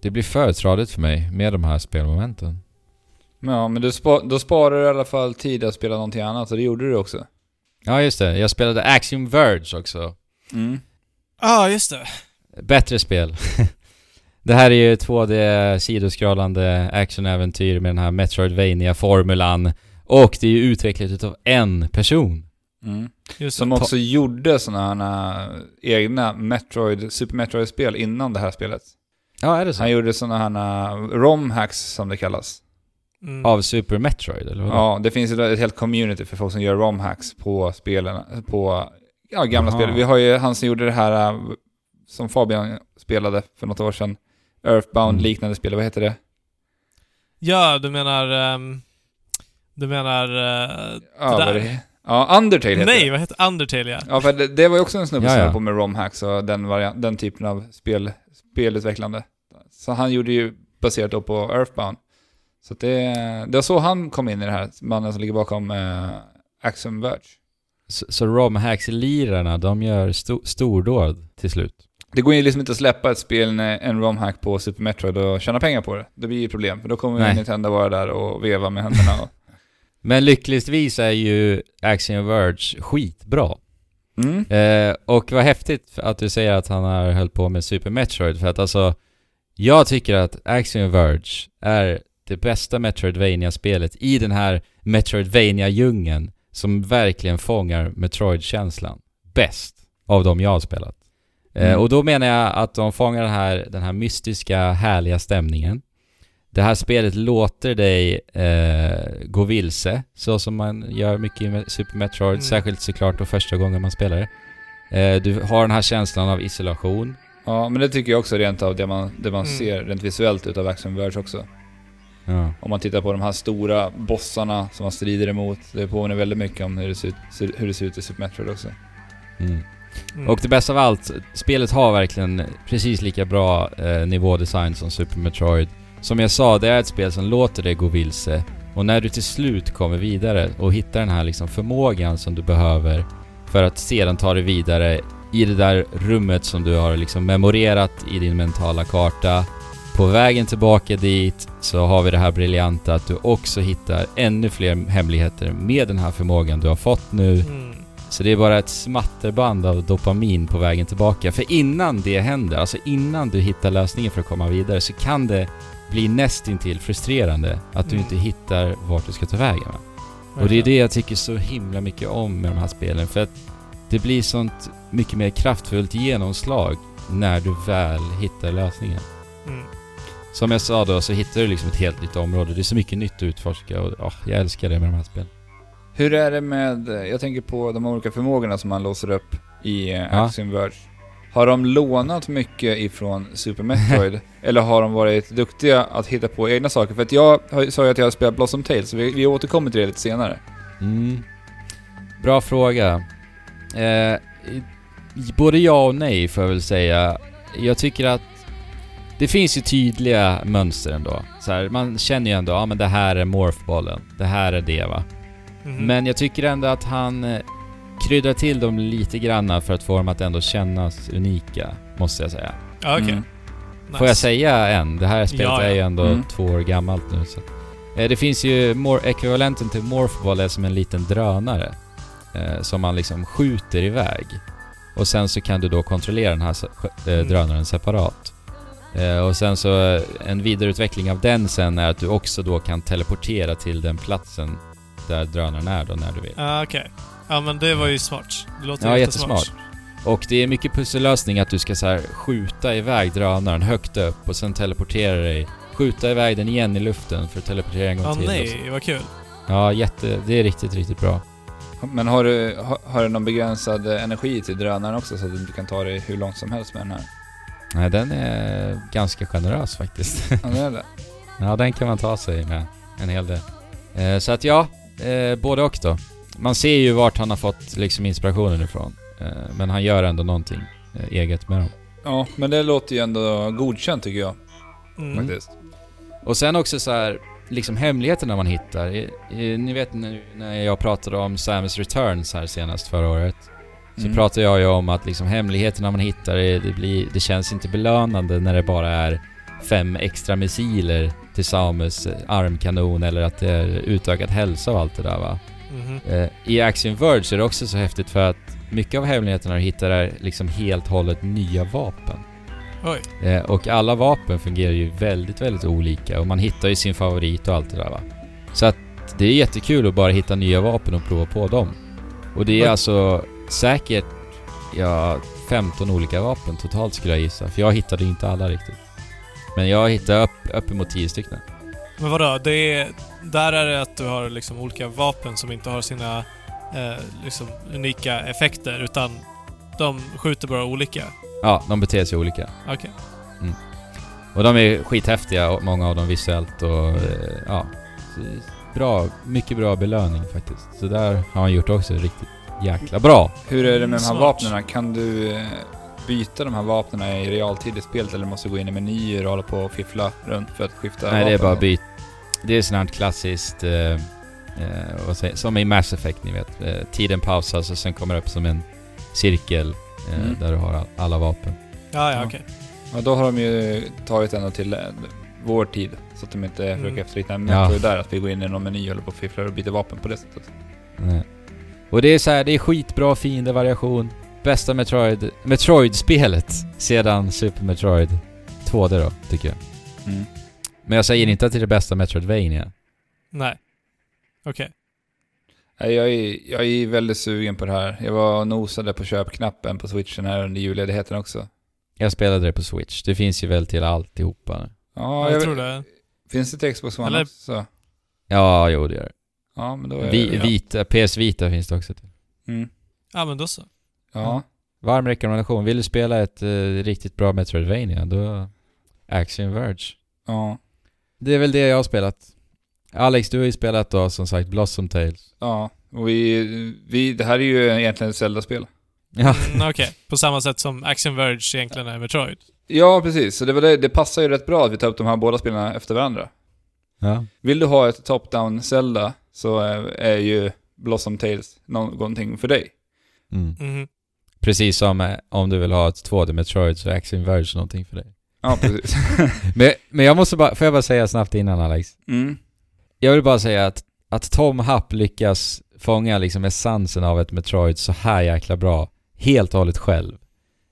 Det blir för tradigt för mig med de här spelmomenten. Ja, men du spa, då sparar du i alla fall tid att spela någonting annat, och det gjorde du också. Ja just det, jag spelade Axiom Verge också. Mm. Ja, ah, just det. Bättre spel. *laughs* det här är ju 2D sidoskrollande actionäventyr med den här Metroidvania-formulan. Och det är ju utvecklat utav en person. Mm. Just Som det. också gjorde sådana här egna Metroid, Super Metroid-spel innan det här spelet. Ja, är det så? Han gjorde sådana här ROM-hacks som det kallas. Mm. Av Super Metroid, eller vad? Ja, det finns ju ett helt community för folk som gör ROM-hacks på spelen, på ja, gamla Jaha. spel. Vi har ju han som gjorde det här äh, som Fabian spelade för något år sedan. Earthbound, Mm. liknande spel, vad heter det? Ja, du menar... ehm, du menar... eh, Ja, det där. det? Ja, Undertale heter nej, det. vad heter Undertale ja. Ja, för det, det var ju också en snubbe Ja, som ja. höll på med ROM-hacks och den, variant, den typen av spel, spelutvecklande. Så han gjorde ju baserat då på Earthbound. Så det, det var så han kom in i det här, mannen som ligger bakom uh, Axiom Verge. Så, så ROM-hacks-lirarna, de gör sto- stordåd till slut? Det går ju liksom inte att släppa ett spel, en ROM-hack på Super Metroid och tjäna pengar på det. Det blir ju problem, för då kommer Nej. Nintendo vara där och veva med händerna. Och, *laughs* Men lyckligtvis är ju Axiom Verge skitbra. Mm. Eh, och vad häftigt att du säger att han har höll på med Super Metroid, för att alltså jag tycker att Axiom Verge är det bästa Metroidvania-spelet i den här Metroidvania-djungeln som verkligen fångar Metroid-känslan bäst av de jag har spelat. Eh, Mm. och då menar jag att de fångar den här, den här mystiska, härliga stämningen. Det här spelet låter dig eh, gå vilse, så som man gör mycket i Super Metroid, Mm. särskilt såklart då första gången man spelar det. Eh, du har den här känslan av isolation. Ja, men det tycker jag också rent av det man, det man Mm. ser rent visuellt utav Axiom Verge också. Ja. Om man tittar på de här stora bossarna som man strider emot. Det påminner väldigt mycket om hur det ser ut, hur det ser ut i Super Metroid också. Mm. Mm. Och det bästa av allt, spelet har verkligen precis lika bra eh, nivådesign som Super Metroid. Som jag sa, det är ett spel som låter dig gå vilse. Och när du till slut kommer vidare och hittar den här liksom förmågan som du behöver för att sedan ta dig vidare i det där rummet som du har liksom memorerat i din mentala karta. På vägen tillbaka dit så har vi det här briljanta att du också hittar ännu fler hemligheter med den här förmågan du har fått nu. Mm. Så det är bara ett smatterband av dopamin på vägen tillbaka. För innan det händer, alltså innan du hittar lösningen för att komma vidare, så kan det bli nästintill frustrerande att du Mm. inte hittar vart du ska ta vägen. Va? Och det är det jag tycker så himla mycket om med de här spelen. För att det blir sånt mycket mer kraftfullt genomslag när du väl hittar lösningen. Mm. Som jag sa då, så hittar du liksom ett helt nytt område. Det är så mycket nytt att utforska och åh, jag älskar det med de här spelen. Hur är det med, jag tänker på de olika förmågorna som man låser upp i eh, Ja. Axiom Verge. Har de lånat mycket ifrån Super Metroid? *laughs* eller har de varit duktiga att hitta på egna saker? För att jag sa ju att jag har spelat Blossom Tales, så vi, vi återkommer till det lite senare. Mm. Bra fråga. Eh, både ja och nej får jag väl säga. Jag tycker att det finns ju tydliga mönster ändå. Så här, man känner ju ändå, ja men det här är morphbollen. Det här är det va. Mhm. Men jag tycker ändå att han eh, kryddar till dem lite granna för att få dem att ändå kännas unika, måste jag säga. Ja, okej. Mm. Nice. Får jag säga en? Det här spelet Ja, ja. är ju ändå Mm. två år gammalt nu så. Eh, Det finns ju, ekvivalenten till Morphball är som en liten drönare. Eh, som man liksom skjuter iväg. Och sen så kan du då kontrollera den här se- eh, Mm. drönaren separat. Eh, och sen så, en vidareutveckling av den sen är att du också då kan teleportera till den platsen där drönaren är då när du vill. Ja, okej. Ja, men det var ju smart. Det låter Ja, jättesmart. jättesmart. Och det är mycket pussellösning att du ska så här skjuta iväg drönaren högt upp och sen teleportera dig. Skjuta iväg den igen i luften för att teleportera en gång Ja, till. nej, vad kul. Ja, jätte... Det är riktigt, riktigt bra. Men har du, har, har du någon begränsad energi till drönaren också så att du kan ta dig hur långt som helst med den här? Nej, den är ganska generös faktiskt. Ja, det är det. *laughs* ja, den kan man ta sig med en hel del. Eh, så att ja, eh, både och då. Man ser ju vart han har fått liksom inspirationen ifrån. Eh, men han gör ändå någonting eh, eget med dem. Ja, men det låter ju ändå godkänt tycker jag Mm. faktiskt. Och sen också så här, liksom hemligheterna man hittar. I, i, ni vet nu när jag pratade om Samus Returns här senast förra året. Så Mm. pratade jag ju om att liksom hemligheterna man hittar, det, blir, det känns inte belönande när det bara är fem extra missiler till Samus eh, armkanon eller att det är utökad hälsa och allt det där va. Mhm. Eh, I Axiom Verge är det också så häftigt för att mycket av hemligheterna du hittar är liksom helt hållet nya vapen. Oj. Eh, och alla vapen fungerar ju väldigt, väldigt olika och man hittar ju sin favorit och allt det där va. Så att det är jättekul att bara hitta nya vapen och prova på dem. Och det är Oj. alltså säkert, ja, 15 olika vapen totalt skulle jag gissa. För jag hittade inte alla riktigt. Men jag hittade upp, uppemot 10 stycken. Men vadå? Det är, där är det att du har liksom olika vapen som inte har sina eh, liksom unika effekter, utan de skjuter bara olika. Ja, de beter sig olika. Okej. Och de är skithäftiga, och många av dem visuellt och eh, ja. Bra, mycket bra belöning faktiskt. Så där har han gjort också riktigt jäkla bra. Hur är det med de här vapnen? Kan du eh, byta de här vapnen i realtid i spelet eller måste du gå in i menyer och hålla på och fiffla runt för att skifta Nej, det är vapen? bara byt. Det är sånt här klassiskt, eh, eh, vad säger, som i Mass Effect ni vet. Eh, tiden pausas och sen kommer det upp som en cirkel eh, Mm. där du har all, alla vapen. Ja, ja, Ja. okej. Ja, då har de ju tagit ändå till eh, vår tid. Så att de inte Mm. försöker efterlikna Ja. Metroid där, att vi går in i någon meny och håller på och fifflar och byter vapen på det sättet. Nej. Och det är så här, det är skitbra fiendevariation. Bästa Metroid, Metroid-spelet sedan Super Metroid 2D då, tycker jag. Mm. Men jag säger inte att det är det bästa Metroidvania. Nej. Okej. Nej, Jag är, jag är väldigt sugen på det här. Jag var och nosade på köpknappen på switchen här under julledigheten också. Jag spelade det på Switch. Det finns ju väl till alltihopa. Ja, jag tror det. Finns det till Xbox One Eller- också? Ja, jo det gör det. Ja, men då är Vi, det... Vita, PS Vita finns det också till. Mm. Ja, men då så. Ja. Varm rekommendation. Vill du spela ett eh, riktigt bra Metroidvania, då... Action Verge. Ja. Det är väl det jag har spelat. Alex, du har ju spelat då som sagt Blossom Tales. Ja. Och vi, vi... Det här är ju egentligen ett Zelda-spel. Ja. Mm, Okej, på samma sätt som Action Verge egentligen är Metroid. Ja, precis. Så det, var det, det passar ju rätt bra att vi tar upp de här båda spelarna efter varandra. ja. Vill du ha ett top-down Zelda så är, är ju Blossom Tales någonting för dig. Mm. Mhm. Precis som eh, om du vill ha ett 2D Metroid så är Axiom Verge någonting för dig. Ja, precis. *laughs* Men, men jag måste bara, får jag bara säga snabbt innan Alex? mm. Jag vill bara säga att, att Tom Happ lyckas fånga liksom essensen av ett Metroid så här jäkla bra. Helt och hållet själv.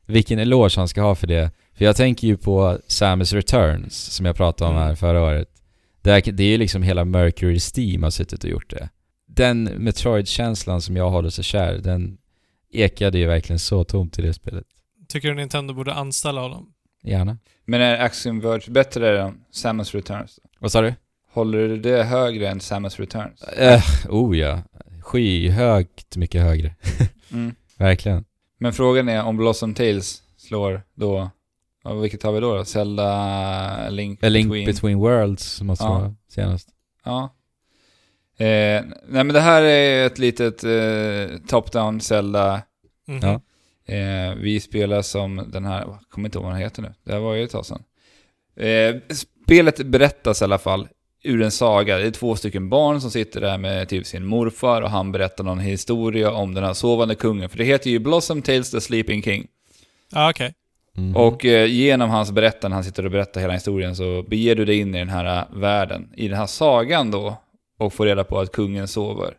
Vilken eloge han ska ha för det. För jag tänker ju på Samus Returns, som jag pratade om Mm. här förra året. Det, är, det är ju liksom hela Mercury Steam har suttit och gjort det. Den Metroid-känslan som jag håller så kär, den ekade ju verkligen så tomt i det spelet. Tycker du Nintendo borde anställa honom? Gärna. Men är Axiom Verge bättre än Samus Returns? Vad sa du? Håller du det högre än Samus Returns? Uh, oh ja. Skyhögt mycket högre. *laughs* Mm. Verkligen. Men frågan är om Blossom Tales slår då, vilket har vi då? då? Zelda, Link, A Link Between. Between, Worlds måste Ja. vara senast. Ja. Eh, nej men det här är ett litet eh, top-down Zelda. Mhm. Ja. Eh, vi spelar som den här, jag kommer inte ihåg vad den heter nu, det här var ju ett tag sedan. Eh, spelet berättas i alla fall ur en saga. Det är två stycken barn som sitter där med typ sin morfar och han berättar någon historia om den här sovande kungen. För det heter ju Blossom Tales the Sleeping King. Ja, okej. Mhm. Och eh, genom hans berättande, han sitter och berättar hela historien, så beger du dig in i den här eh, världen, i den här sagan då, och får reda på att kungen sover.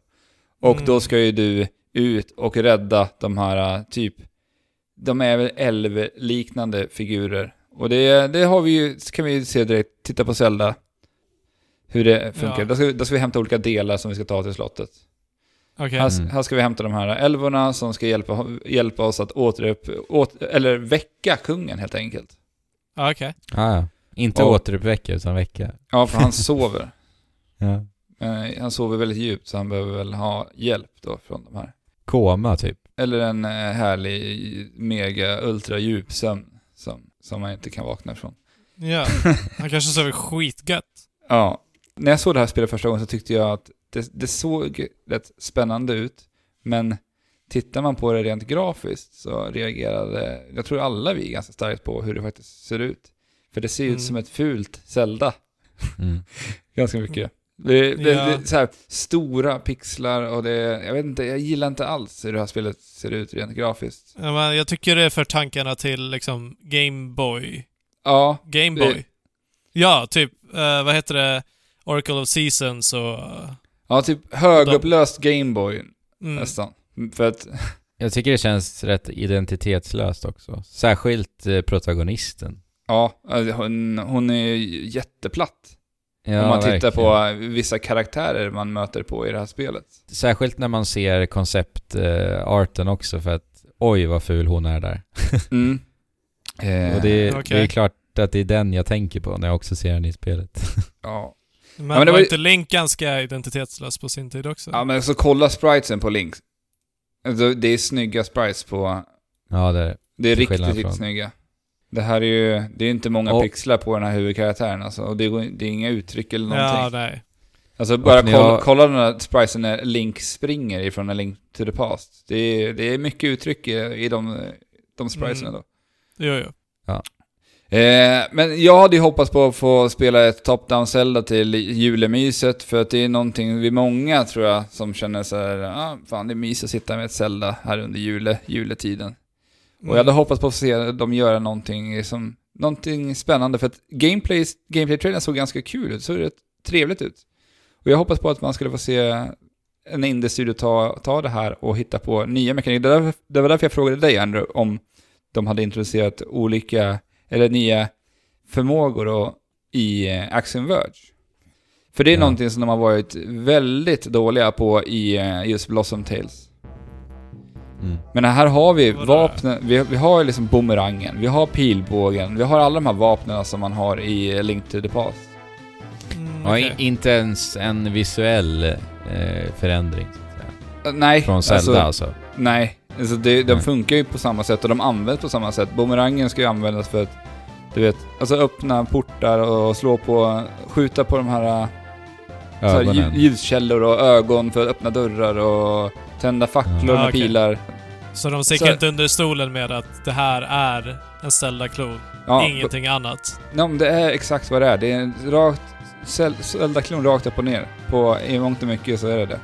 Och Mm. då ska ju du ut och rädda de här, eh, typ, de är väl älvliknande figurer. Och det, det har vi ju, kan vi ju se direkt, titta på Zelda, hur det funkar. Ja. Då, ska, då ska vi hämta olika delar som vi ska ta till slottet. Okej. Här, Mm. här ska vi hämta de här älvorna som ska hjälpa, hjälpa oss att återupp, åt, eller väcka kungen helt enkelt. Ja, okej. Ah, ja. Inte Och- återuppväcka utan väcka. Ja, för han *laughs* sover. Ja. Eh, han sover väldigt djupt så han behöver väl ha hjälp då från de här. Koma typ. Eller en eh, härlig mega ultra djup sömn som, som man inte kan vakna ifrån. Ja. *laughs* Han kanske sover skitgött. Ja. När jag såg det här spelet första gången så tyckte jag att det, det såg rätt spännande ut. Men tittar man på det rent grafiskt så reagerade, jag tror alla vi ganska starkt på hur det faktiskt ser ut. För det ser ut Mm. som ett fult Zelda. Mm. *laughs* Ganska mycket. Det, det, Ja. det så här, stora pixlar och det, jag vet inte, jag gillar inte alls hur det här spelet ser ut rent grafiskt. Ja, men jag tycker det för tankarna till liksom Game Boy. Ja, Game Det- Boy. Ja, typ, eh, vad heter det? Oracle of Seasons och... eh, ja typ högupplöst Gameboy Mm. nästan. För att, *laughs* Jag tycker det känns rätt identitetslöst också. Särskilt eh, protagonisten. ja, alltså, hon, hon är ju jätteplatt. Ja, Om man tittar verkligen. på vissa karaktärer man möter på i det här spelet. Särskilt när man ser konceptarten också för att oj vad ful hon är där. *laughs* Mm. Eh, Och det, okej. det är klart att det är den jag tänker på när jag också ser den i spelet. *laughs* ja. Men, men det var var ju- inte Link ganska identitetslös på sin tid också? ja, men så kolla spritesen på Link. Alltså, det är snygga sprites på ja, det är Det är riktigt, riktigt från- snygga. Det här är ju, det är inte många Och- pixlar på den här huvudkaraktären alltså. Och det, går, det är inga uttryck eller någonting. Ja, nej. alltså bara kolla, har- kolla den här spritesen när Link springer ifrån en Link to the Past. Det är, det är mycket uttryck i, i de, de spritesen Mm. då. Jo, jo. Eh, men jag hade ju hoppats på att få spela ett top-down Zelda till julemyset, för att det är någonting vi många tror jag som känner så här, ah, fan det är mysigt att sitta med ett Zelda här under jule, juletiden. Och jag hade hoppats på att se dem göra någonting, som, någonting spännande, för att gameplay, gameplay-trailern såg ganska kul ut, såg rätt trevligt ut. Och jag hoppas på att man skulle få se en indie-studio ta, ta det här och hitta på nya mekaniker. Det, det var därför jag frågade dig, Andrew, om de hade introducerat olika, eller nya förmågor och, i eh, Axiom Verge. För det är Ja. någonting som de har varit väldigt dåliga på i eh, just Blossom Tales. Mm. Men här har vi vapnen, vi, vi har liksom bumerangen, vi har pilbågen, vi har alla de här vapnen som man har i Link to the Past. Mm, Ja, okej. i- inte ens en visuell eh, förändring. så att säga. Uh, nej, Från Zelda alltså, alltså. nej. Alltså det, de Nej. funkar ju på samma sätt och de används på samma sätt. Bumerangen ska ju användas för att, du vet, alltså öppna portar och slå på, skjuta på de här, så här Ögonen. ljus- ljuskällor och ögon för att öppna dörrar och tända facklor Ja. med Ah, okej. pilar. Så de sticker Så- inte under stolen med att det här är en Zelda-klon. Ja, Ingenting annat. Ja, men det är exakt vad det är. Det är en rakt Zel- Zelda-klon rakt upp och ner. På, I mångt och mycket så är det det.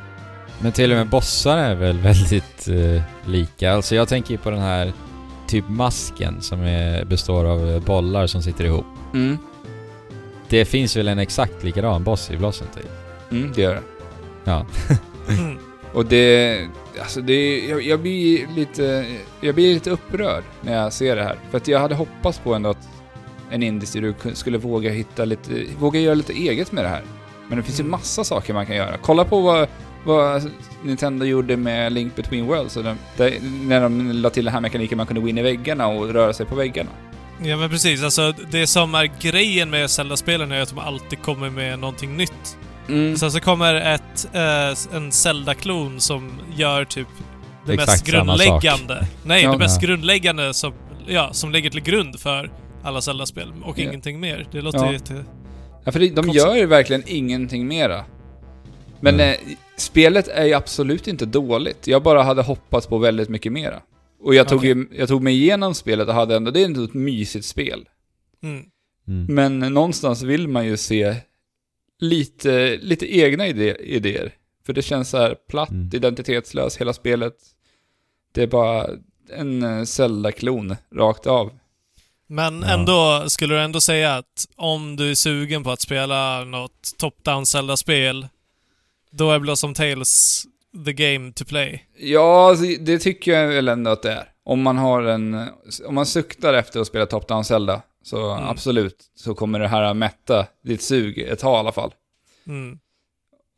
Men till och med bossar är väl *laughs* väldigt eh, lika. Alltså jag tänker ju på den här typ masken som är, består av eh, bollar som sitter ihop. Mm. Det finns väl en exakt likadan boss i Blossom Tale? Mm, det gör det. Ja. Mm. Och det... Alltså det... Jag, jag blir lite... Jag blir lite upprörd när jag ser det här. För att jag hade hoppats på ändå att en kun- skulle våga hitta lite... Våga göra lite eget med det här. Men det finns ju Mm. massa saker man kan göra. Kolla på vad, vad Nintendo gjorde med Link Between Worlds. de- där- När de la till den här mekaniken man kunde gå in i väggarna och röra sig på väggarna. Ja men precis, alltså det som är grejen med Zelda-spelen är att de alltid kommer med någonting nytt. Mm. Sen så kommer ett, eh, en Zelda-klon som gör typ det Exakt mest grundläggande. Nej, Ja. det mest Ja. grundläggande som, ja, som ligger till grund för alla Zelda-spel och Ja. ingenting mer. Det låter Ja. ju till... Ja, för det- de Konstigt. gör ju verkligen ingenting mera. Men Mm. eh, spelet är ju absolut inte dåligt. Jag bara hade hoppats på väldigt mycket mera. Och jag tog, Okej. ju, jag tog mig igenom spelet och hade ändå, det är ändå ett mysigt spel. Mm. Mm. Men någonstans vill man ju se lite, lite egna ide idéer. För det känns så här platt, Mm. identitetslöst, hela spelet. Det är bara en eh, Zelda-klon, rakt av. Men Ja. ändå, skulle du ändå säga att om du är sugen på att spela något top-down Zelda-spel, då är Blossom Tales the game to play? Ja, alltså, det tycker jag väl ändå att det är. Om man har en... Om man suktar efter att spela Top Down Zelda, så Mm. absolut, så kommer det här att mätta ditt sug ett tag i alla fall. Mm.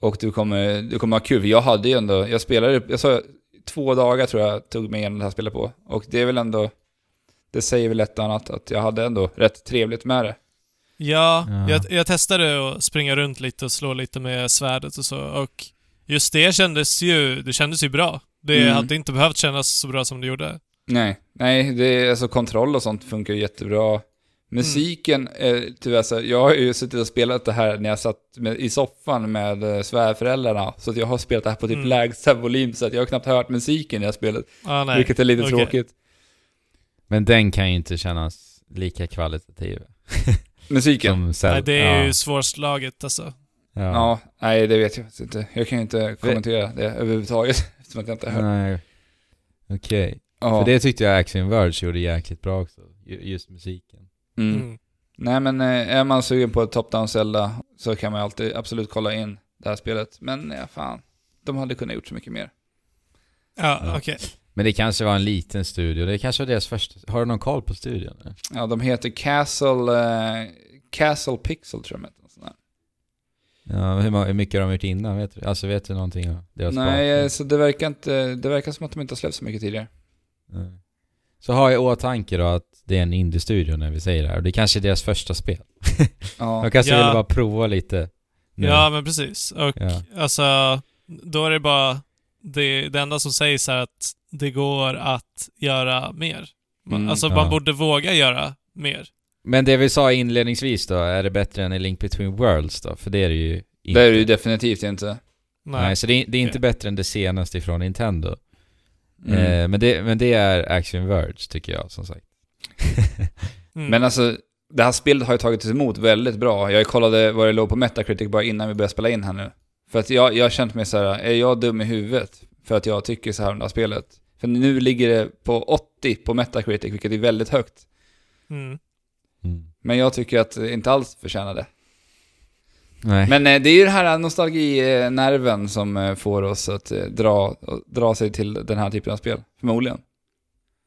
Och du kommer, du kommer ha kul. Jag hade ju ändå, jag spelade, jag sa två dagar tror jag tog mig igenom det här spelet på. Och det är väl ändå, det säger väl ett annat att jag hade ändå rätt trevligt med det. Ja, Ja. Jag, jag testade att springa runt lite och slå lite med svärdet och så och just det kändes ju, det kändes ju bra. Det Mm. hade inte behövt kännas så bra som det gjorde. Nej, nej, det är alltså kontroll och sånt funkar jättebra. Musiken, är tyvärr så, jag har ju suttit och spelat det här när jag satt med, i soffan med eh, svärföräldrarna. Så att jag har spelat det här på typ Mm. lägsta volym, så att jag har knappt hört musiken i det här spelet. Ah, nej. Vilket är lite Okej. tråkigt. Men den kan ju inte kännas lika kvalitativ *laughs* Musiken? nej, det är ja. ju svårslaget alltså. Ja. Ja, nej det vet jag inte. Jag kan ju inte kommentera det överhuvudtaget, *laughs* eftersom att jag inte har hört. Nej. Okej. Ja. För det tyckte jag Axiom Verge gjorde jäkligt bra också. Ju- Just musiken. Mm. Mm. Nej men eh, är man sugen på ett top-down Zelda så kan man alltid absolut kolla in det här spelet. Men ja, fan. De hade kunnat gjort så mycket mer. Ja, Ja. okej. Men det kanske var en liten studio. Det kanske var deras första... Har du någon koll på studion? eller? Ja, de heter Castle, eh, Castle Pixel tror jag de heter. Ja, hur, mycket har de gjort innan? Vet du? Alltså vet du någonting om deras Nej, eh, så det verkar inte, det verkar som att de inte har släppt så mycket tidigare. Nej. Så har jag i åtanke då att det är en indie-studio när vi säger det här. Och det kanske är deras första spel. *laughs* Ja, De kanske Ja. vill bara prova lite. nu. Ja, men precis. Och Ja. alltså, då är det bara... Det, det enda som sägs är att det går att göra mer. Man, Mm, alltså, ja. man borde våga göra mer. Men det vi sa inledningsvis då, är det bättre än i Link Between Worlds då? För det är det ju inte. det är det ju definitivt inte. Nej, Nej. så det är, det är inte Okej. bättre än det senaste ifrån Nintendo. Mm. Eh, men, det, men det är Action Verge tycker jag, som sagt. Mm. Men alltså, det här spelet har ju tagits emot väldigt bra. Jag kollade vad det låg på Metacritic bara innan vi började spela in här nu. För att jag, jag har känt mig så här: är jag dum i huvudet? För att jag tycker så här om det här spelet. För nu ligger det på 80 på Metacritic, vilket är väldigt högt. Mm. Mm. Men jag tycker att det inte alls förtjänar det. Nej. Men eh, det är ju den här nostalginerven som eh, får oss att eh, dra, dra sig till den här typen av spel. Förmodligen.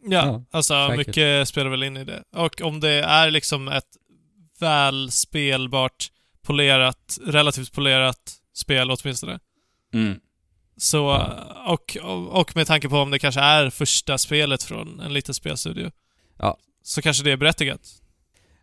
Ja, Ja, alltså säkert. mycket spelar väl in i det. Och om det är liksom ett väl spelbart, polerat, relativt polerat spel åtminstone. Mm. Så, och, och med tanke på om det kanske är första spelet från en liten spelstudio. Ja. Så kanske det är berättigat.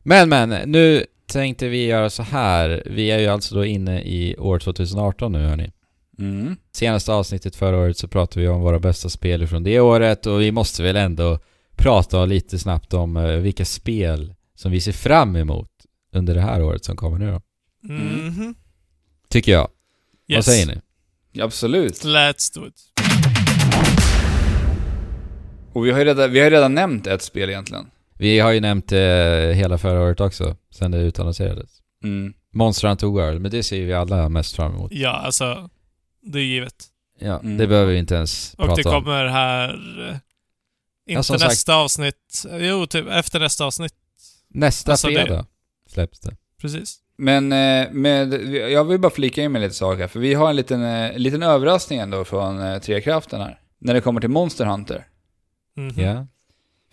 Men men, nu tänkte vi göra så här. Vi är ju alltså då inne i år 2018 nu hörni. Mm. Senaste avsnittet förra året så pratade vi om våra bästa spel från det året och vi måste väl ändå prata lite snabbt om eh, vilka spel som vi ser fram emot under det här året som kommer nu då. Mm. Tycker jag. Vad Yes. säger ni? Absolut. Let's do it. Och vi har ju redan, vi har redan nämnt ett spel egentligen. Vi har ju nämnt det hela förra året också, sen det utannonserades. Mm. Monster Hunter World, men det ser vi alla mest fram emot. Ja, alltså. Det är givet. Ja, Mm. det behöver vi inte ens Och det prata om. kommer här... eh, Inte sagt- nästa avsnitt. Jo, typ efter nästa avsnitt. Nästa Alltså, det- fredag släpps det. Precis. Men eh, med, jag vill bara flika in med lite saker, för vi har en liten, eh, liten överraskning ändå från Trekraften här. När det kommer till Monster Hunter. Mhm. Ja.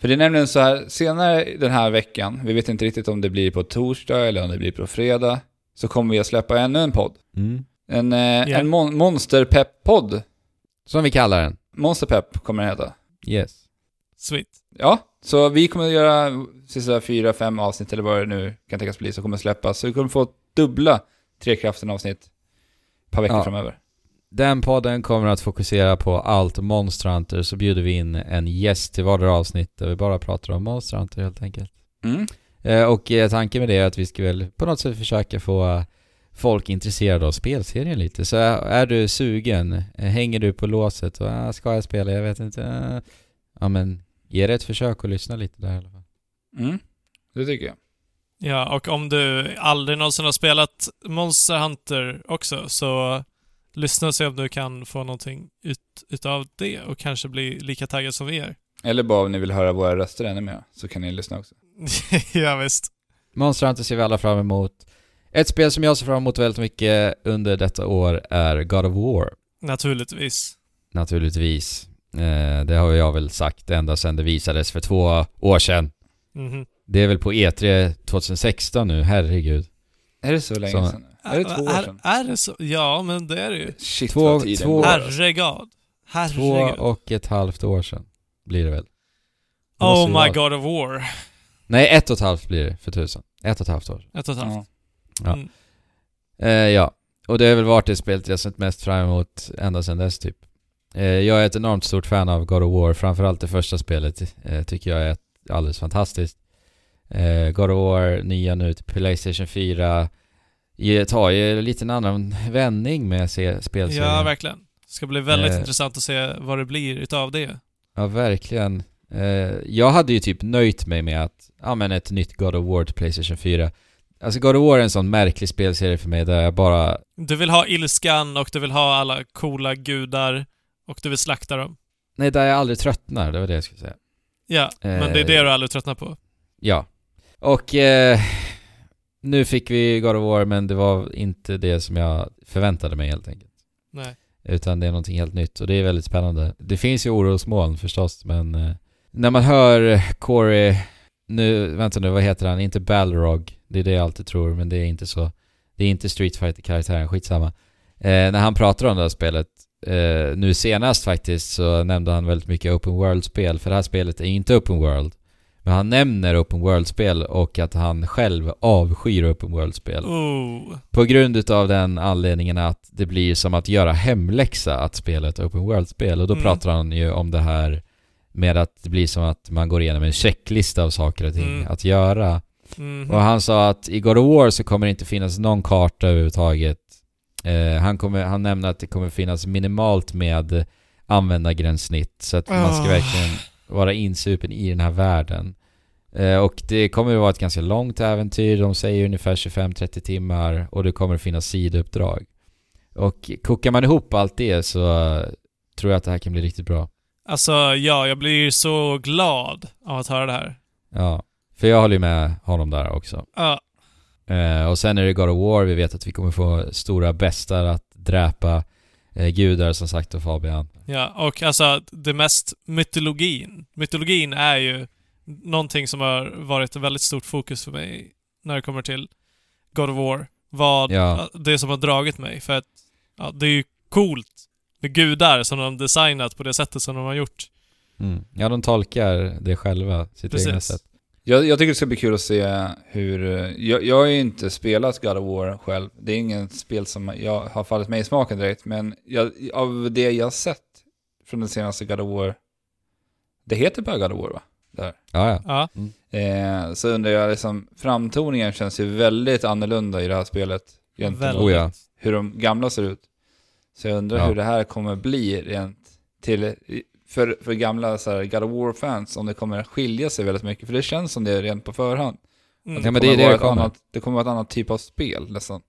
För det är nämligen så här, senare den här veckan, vi vet inte riktigt om det blir på torsdag eller om det blir på fredag, så kommer vi att släppa ännu en podd. Mm. En, Ja. en mon- monsterpepp-podd. Som vi kallar den. Monsterpepp kommer den heta. Yes. Sweet. Ja, så vi kommer att göra sista fyra, fem avsnitt eller vad det nu kan tänkas bli, som kommer släppas. Så vi kommer få dubbla Trekraften-avsnitt ett par veckor Ja. framöver. Den podden kommer att fokusera på allt Monster Hunter, så bjuder vi in en gäst till vardera avsnitt där vi bara pratar om Monster Hunter helt enkelt. Mm. Eh, och eh, tanken med det är att vi ska väl på något sätt försöka få eh, folk intresserade av spelserien lite. Så är, du sugen, hänger du på låset och ah, ska jag spela, jag vet inte. eh, ja men, ge det ett försök och lyssna lite där i alla fall. Mm. Det tycker jag. Ja, och om du aldrig någonsin har spelat Monster Hunter också, så lyssna och se om du kan få någonting ut, utav det och kanske bli lika taggad som vi är. Eller bara om ni vill höra våra röster ännu mer, så kan ni lyssna också. *laughs* ja, visst. Monster Hunter ser vi alla fram emot. Ett spel som jag ser fram emot väldigt mycket under detta år är God of War. Naturligtvis. Naturligtvis. Eh, det har jag väl sagt ända sedan det visades för två år sedan. Mhm. Det är väl på E3 2016 nu, herregud. Är det så länge Så- sedan? Är det två år är, sedan? är det så? Ja, men det är det ju. Shit Två- vad tiden två- går. alltså. Herregud. Två Herregud. och ett halvt år sedan blir det väl. Det Oh my vara- God of War. Nej, ett och ett halvt blir det för tusen. Ett och ett halvt år. Ett och ett halvt. Ja. Ja. Mm. Eh, ja, och det har väl varit det spelet jag sett mest fram emot ända sedan dess typ. Eh, jag är ett enormt stort fan av God of War, framförallt det första spelet eh, tycker jag är alldeles fantastiskt. Eh, God of War, nya nu till Playstation 4, ge- tar ju en liten annan vändning med se- spelserien. Ja, verkligen. Det ska bli väldigt Eh. intressant att se vad det blir utav det. Ja, verkligen. Eh, jag hade ju typ nöjt mig med att, ja men ett nytt God of War till Playstation 4. Alltså God of War är en sån märklig spelserie för mig där jag bara, Du vill ha ilskan och du vill ha alla coola gudar och du vill slakta dem. nej där jag aldrig tröttnar, det var det jag skulle säga. Ja, men det är det Eh. du aldrig tröttnar på. Ja. Och eh, nu fick vi God of War men det var inte det som jag förväntade mig helt enkelt. Nej. Utan det är någonting helt nytt och det är väldigt spännande. Det finns ju orosmoln förstås men eh, när man hör Corey, nu, vänta nu, vad heter han? Inte Balrog, det är det jag alltid tror men det är inte så. Det är inte Street fighter karaktären skitsamma. Eh, när han pratar om det här spelet, eh, nu senast faktiskt så nämnde han väldigt mycket Open World-spel för det här spelet är inte Open World. Men han nämner Open World-spel och att han själv avskyr Open World-spel. Oh. På grund utav den anledningen att det blir som att göra hemläxa att spela ett Open World-spel. Och då Mm. pratar han ju om det här med att det blir som att man går igenom en checklista av saker och ting Mm. att göra. Mhm. Och han sa att i God of War så kommer det inte finnas någon karta överhuvudtaget. Eh, han, kommer, han nämner att det kommer finnas minimalt med användargränssnitt så att man ska Ah. verkligen vara insupen i den här världen. Eh, och det kommer att vara ett ganska långt äventyr, de säger ungefär 25-30 timmar och det kommer att finnas sidouppdrag. Och kokar man ihop allt det så eh, tror jag att det här kan bli riktigt bra. Alltså, ja, jag blir så glad av att höra det här. Ja, för jag håller ju med honom där också. Ja, Eh, och sen är det God of War, vi vet att vi kommer få stora bestar att dräpa eh, gudar som sagt och Fabian. ja, och alltså det mest mytologin. Mytologin är ju någonting som har varit ett väldigt stort fokus för mig när det kommer till God of War. Vad, Ja. det som har dragit mig. För att, ja, det är ju coolt gudar som de designat på det sättet som de har gjort. Mm. Ja, de tolkar det själva, sitt Precis. egna sätt. Jag, jag tycker det ska bli kul att se hur... Jag, jag har ju inte spelat God of War själv. Det är inget spel som jag har fallit mig i smaken direkt. Men jag, av det jag har sett från den senaste God of War... Det heter bara God of War va? Där. Ja, ja. Ja, Eh, så undrar jag liksom, framtoningen känns ju väldigt annorlunda i det här spelet. Gentemot väldigt. Oh, ja. hur de gamla ser ut. Så jag undrar Ja. hur det här kommer bli rent till... för, för gamla så här, God of War-fans om det kommer att skilja sig väldigt mycket. För det känns som det är rent på förhand. Mm. Att Ja, men det kommer det vara det ett kommer. Annat, det kommer vara ett annat typ av spel nästan.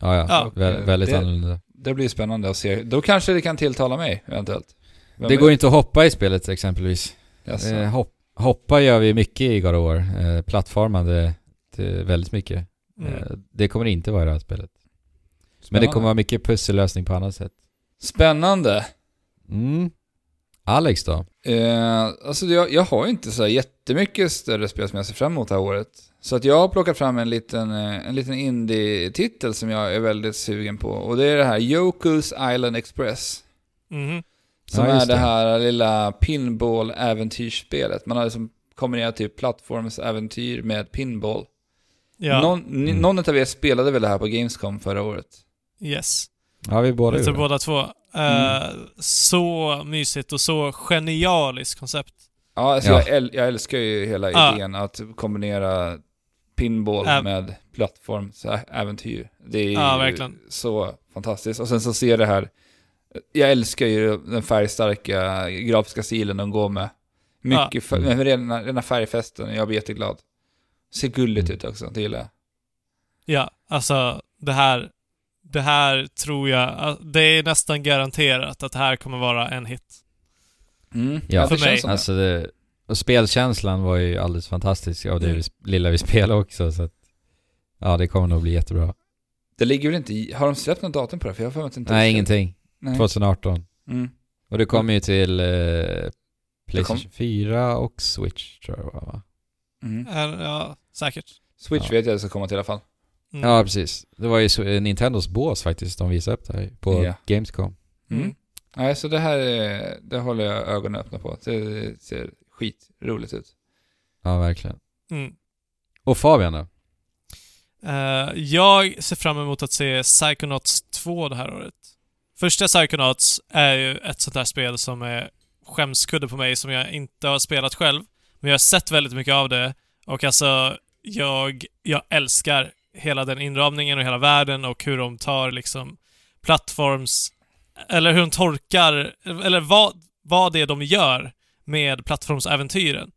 Ja, ja. Ja. Vä- väldigt Det- annorlunda. Det blir spännande att se. Då kanske det kan tilltala mig, eventuellt. Vem Det vet? går ju inte att hoppa i spelet exempelvis. Jaså. Eh, hopp, hoppa gör vi mycket i God of War. Eh, plattformande väldigt mycket. Mm. Eh, det kommer inte vara i det här spelet. Men det kommer vara mycket pussellösning på annat sätt. Spännande. Mm. Alex då? Eh, alltså jag, jag har ju inte så här jättemycket större spel som jag ser fram emot det här året. Så att jag har plockat fram en liten, eh, en liten indie-titel som jag är väldigt sugen på. Och det är det här Yoku's Island Express. Mhm. Som Ja, är det det. här lilla pinball-äventyrsspelet. Man har liksom kombinerat typ plattformsäventyr med pinball. Ja, Någon, Mm. någon av er spelade väl det här på Gamescom förra året? Yes. Ja, vi båda gjorde båda två. Eh, Så mysigt och så genialiskt koncept. Ja, alltså Ja. Jag, äl, jag älskar ju hela Ja. idén att kombinera pinball Äv- med plattformsäventyr. Det är Ja, ju verkligen. så fantastiskt. Och sen så ser det här, jag älskar ju den färgstarka grafiska stilen de går med. Mycket, Ja. fär- Mm. med rena, rena färgfesten, jag blir jätteglad. Ser gulligt Mm. ut också, det gillar jag. Ja, alltså det här, det här tror jag, det är nästan garanterat att det här kommer vara en hit. Mm. Ja. För mig. Alltså det, och spelkänslan var ju alldeles fantastisk av det Mm. vi, lilla vi *laughs* spelade också så att, Ja, det kommer nog bli jättebra. Det ligger väl inte i, har de släppt något datum på det? För jag har för mig att det inte Nej, ingenting. Nej. 2018. Mm. Och det kommer ju till eh, Playstation 4 och Switch tror jag det var, va? Mm. Ja, säkert. Switch Ja. vet jag att det ska komma till i alla fall. Mm. Ja, precis. Det var ju så, eh, Nintendos bås faktiskt de visade upp det här på Ja. Gamescom. Mm. Mm. Nej, så det här är, det håller jag ögonen öppna på. Det ser skitroligt ut. Ja, verkligen. Mm. Och Fabian då? Eh, jag ser fram emot att se Psychonauts 2 det här året. Första Psychonauts är ju ett sånt där spel som är skämskudde på mig som jag inte har spelat själv. Men jag har sett väldigt mycket av det och alltså, jag, jag älskar hela den inramningen och hela världen och hur de tar liksom plattforms... Eller hur de torkar, eller vad, vad det är de gör med plattformsäventyren.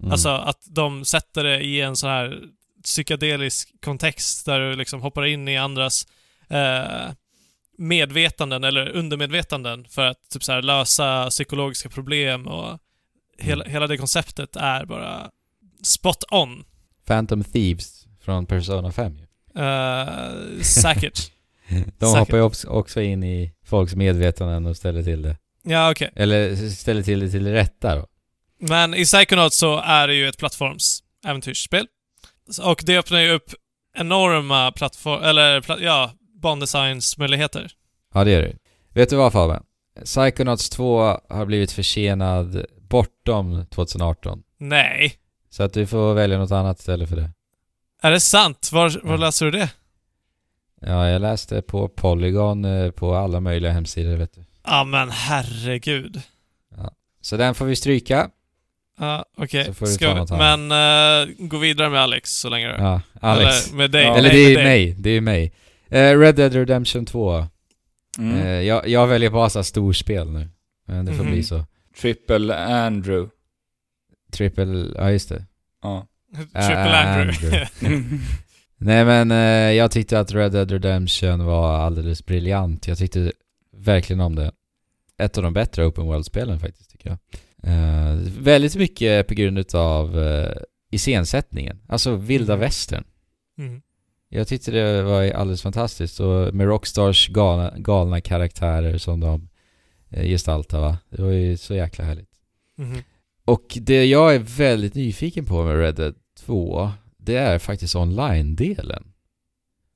Mm. Alltså att de sätter det i en sån här psykedelisk kontext där du liksom hoppar in i andras eh, medvetanden eller undermedvetanden för att typ så här lösa psykologiska problem och hela, Mm. hela det konceptet är bara spot on. Phantom Thieves från Persona 5 ju. Eh, säkert. *laughs* De Säkert. hoppar ju också- in i folks medvetanden och ställer till det. Ja, okej. Eller ställer till det till rätta då. Men i Psychonauts så är det ju ett plattforms-äventyrsspel. Och det öppnar ju upp enorma plattform... Eller, pla- ja, bandesignsmöjligheter. Ja, det är det. Vet du vad Fabian? Psychonauts 2 har blivit försenad bortom 2018. Nej. Så att du får välja något annat istället för det. Är det sant? Var, var Ja. läser du det? Ja, jag läste på Polygon eh, på alla möjliga hemsidor vet du. Ja men herregud. Så den får vi stryka. Ja, okej. Du annat. Men eh, gå vidare med Alex så länge då. Ja, Alex. Eller med dig. Ja. Eller det är dig. mig, det är mig. Eh, Red Dead Redemption 2. Mm. Jag, jag väljer bara så storspel nu. Men det får Mhm. bli så. Triple Andrew. Triple, ja just det. Ja. Triple Äh, Andrew. *laughs* Nej men eh, jag tyckte att Red Dead Redemption var alldeles briljant. Jag tyckte verkligen om det. Ett av de bättre open world-spelen faktiskt tycker jag. Eh, väldigt mycket på grund utav uh, iscensättningen. Alltså vilda Mhm. västern. mm. Jag tyckte det var alldeles fantastiskt och med Rockstars galna, galna karaktärer som de eh, gestaltar va. Det var ju så jäkla härligt. Mhm. Och det jag är väldigt nyfiken på med Red Dead 2, det är faktiskt online-delen.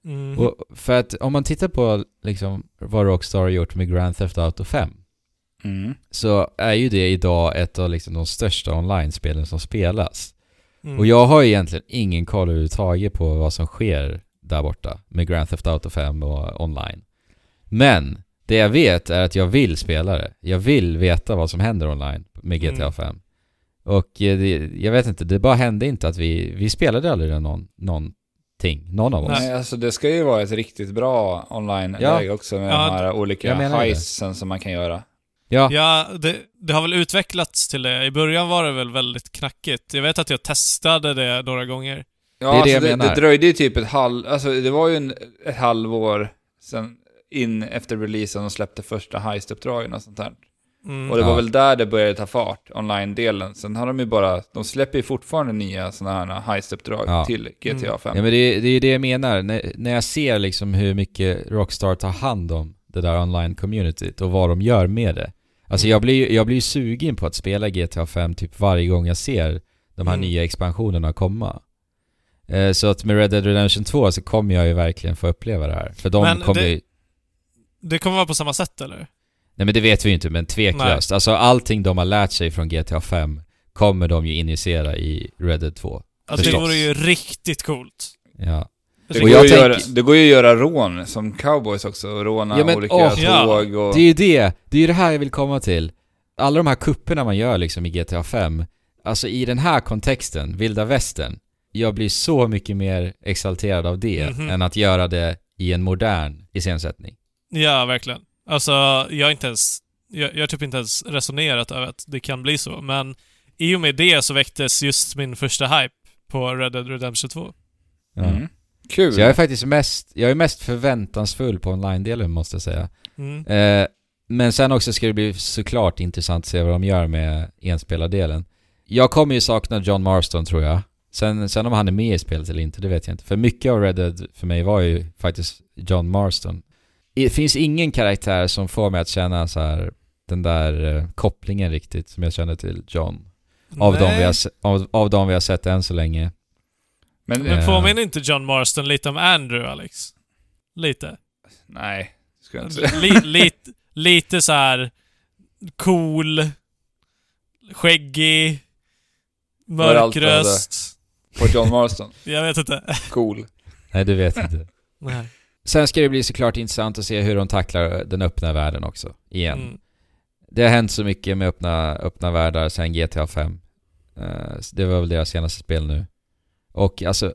Mhm. Och för att om man tittar på liksom vad Rockstar har gjort med Grand Theft Auto 5 Mm. så är ju det idag ett av liksom de största online-spelen som spelas. Mm. Och jag har egentligen ingen koll överhuvudtaget på vad som sker där borta med Grand Theft Auto 5 och online. Men det jag vet är att jag vill spela det. Jag vill veta vad som händer online med GTA Mm. 5. Och eh, det, jag vet inte, det bara hände inte att vi, vi spelade aldrig någon, någonting, någon av oss. Nej, alltså det ska ju vara ett riktigt bra online-läge också med Ja, de här olika det. heisten som man kan göra. Ja, Ja, det, det har väl utvecklats till det. I början var det väl väldigt knackigt. Jag vet att jag testade det några gånger. Ja, Det är det alltså jag det, menar. det dröjde ju typ ett halv... Alltså det var ju en, ett halvår sen in efter releasen och släppte första heist-uppdragen och sånt där. Mm. Och det var Ja. väl där det började ta fart, online-delen. Sen har de ju bara... De släpper ju fortfarande nya sådana här heist-uppdrag Ja. till GTA 5. Ja men det, det är det jag menar, när, när jag ser liksom hur mycket Rockstar tar hand om det där online-communityt och vad de gör med det. Alltså Mm. jag blir ju- jag blir sugen på att spela GTA 5 typ varje gång jag ser de här Mm. nya expansionerna komma. Eh, så att med Red Dead Redemption 2 så kommer jag ju verkligen få uppleva det här. För de Men kommer det- ju... Det kommer vara på samma sätt eller? Nej men det vet vi ju inte, men tveklöst. Alltså allting de har lärt sig från GTA 5 kommer de ju injicera i Red Dead 2. Alltså det Förstås. vore ju riktigt coolt. Ja. Det, går jag ju att göra, det går ju att göra rån som cowboys också, och råna Ja, men, olika åh, tåg och... Det är ju det, det är ju det här jag vill komma till. Alla de här kupperna man gör liksom i GTA 5, alltså i den här kontexten, vilda västern, jag blir så mycket mer exalterad av det Mhm. än att göra det i en modern iscensättning. Ja, verkligen. Alltså, jag har inte ens... Jag, jag har typ inte ens resonerat över att det kan bli så, men i och med det så väcktes just min första hype på Red Dead Redemption 2. Ja. Mm. Kul. Så jag är faktiskt mest, jag är mest förväntansfull på online-delen måste jag säga. Mm. Eh, men sen också ska det bli såklart intressant att se vad de gör med enspelardelen. Jag kommer ju sakna John Marston tror jag. Sen, sen om han är med i spelet eller inte, det vet jag inte. För mycket av Red Dead för mig var ju faktiskt John Marston. Det finns ingen karaktär som får mig att känna så här den där eh, kopplingen riktigt som jag känner till John. Av de, Nej. vi har, av, av de vi har sett än så länge. Men, Men Eh. påminner inte John Marston lite om Andrew, Alex? Lite. nej, det ska jag inte säga. Li, lite, lite så här cool, skäggig, mörk röst. På John Marston. Jag vet inte. Cool. Nej, du vet inte. Nej. Sen ska det bli såklart intressant att se hur de tacklar den öppna världen också, igen. Mm. Det har hänt så mycket med öppna, öppna världar sen GTA 5. Eh, så det var väl deras senaste spel nu. Och alltså,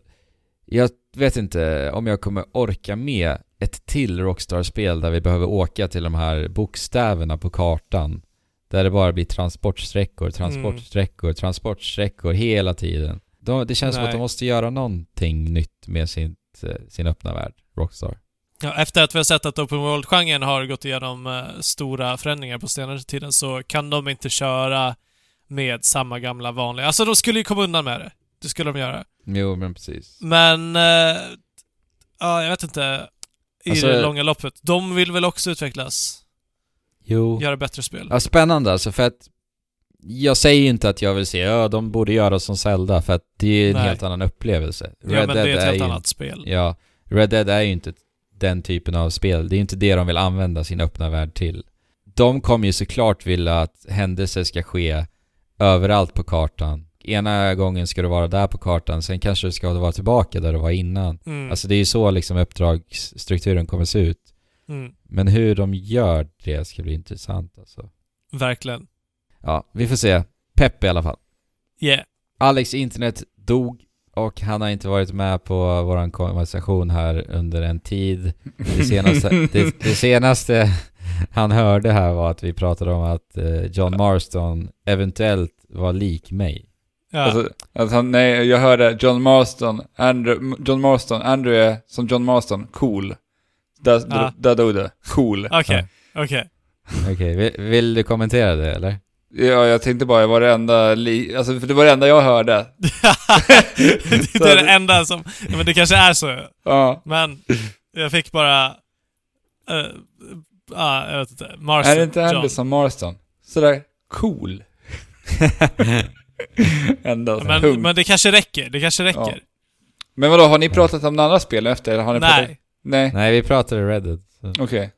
jag vet inte om jag kommer orka med ett till Rockstar-spel där vi behöver åka till de här bokstäverna på kartan. Där det bara blir transportsträckor, transportsträckor, transportsträckor hela tiden. De, det känns som att de Nej. måste göra någonting nytt med sin, sin öppna värld, Rockstar. Ja, efter att vi har sett att Open World-genren har gått igenom eh, stora förändringar på senaste tiden så kan de inte köra med samma gamla vanliga. Alltså de skulle ju komma undan med det. Det skulle de göra. Jo, men precis. Men... Eh, ja, jag vet inte. I Alltså- det långa loppet. De vill väl också utvecklas. Jo. Göra bättre spel. Ja, spännande alltså för att jag säger inte att jag vill se, ja de borde göra som Zelda för att det är en Nej. helt annan upplevelse. ja, men det är ett helt ju, annat spel. Ja, Red Dead är ju inte den typen av spel. Det är inte det de vill använda sin öppna värld till. De kommer ju såklart vilja att händelser ska ske överallt på kartan. Ena gången ska du vara där på kartan, sen kanske du ska vara tillbaka där du var innan. Mm. Alltså det är ju så liksom uppdragsstrukturen kommer se ut. Mm. Men hur de gör det ska bli intressant alltså. Verkligen. Ja, vi får se. Pepp i alla fall. Yeah. Alex internet dog och han har inte varit med på våran konversation här under en tid. Det senaste, *laughs* det, det senaste han hörde här var att vi pratade om att eh, John Marston eventuellt var lik mig. Ja. Alltså, alltså, nej, jag hörde John Marston, Andrew, John Marston, Andrew är som John Marston, cool. Där, Ja. där, där dog det. Cool. Okej. Okej. Okej, vill, vill du kommentera det eller? Ja, jag tänkte bara, det var det enda, li- alltså för det var det enda jag hörde. *laughs* det är det enda som... Ja, men det kanske är så. Ja. Men jag fick bara... eh, Ja, jag vet inte. Marston. Är det inte John. Andrew som Marston? Sådär cool. *laughs* Enda sån Men, hung. men det kanske räcker. Det kanske räcker. Men vadå, har ni pratat om andra spel efter? Eller har ni Pratat? Nej. Nej. Nej, vi pratade Reddit. Okej.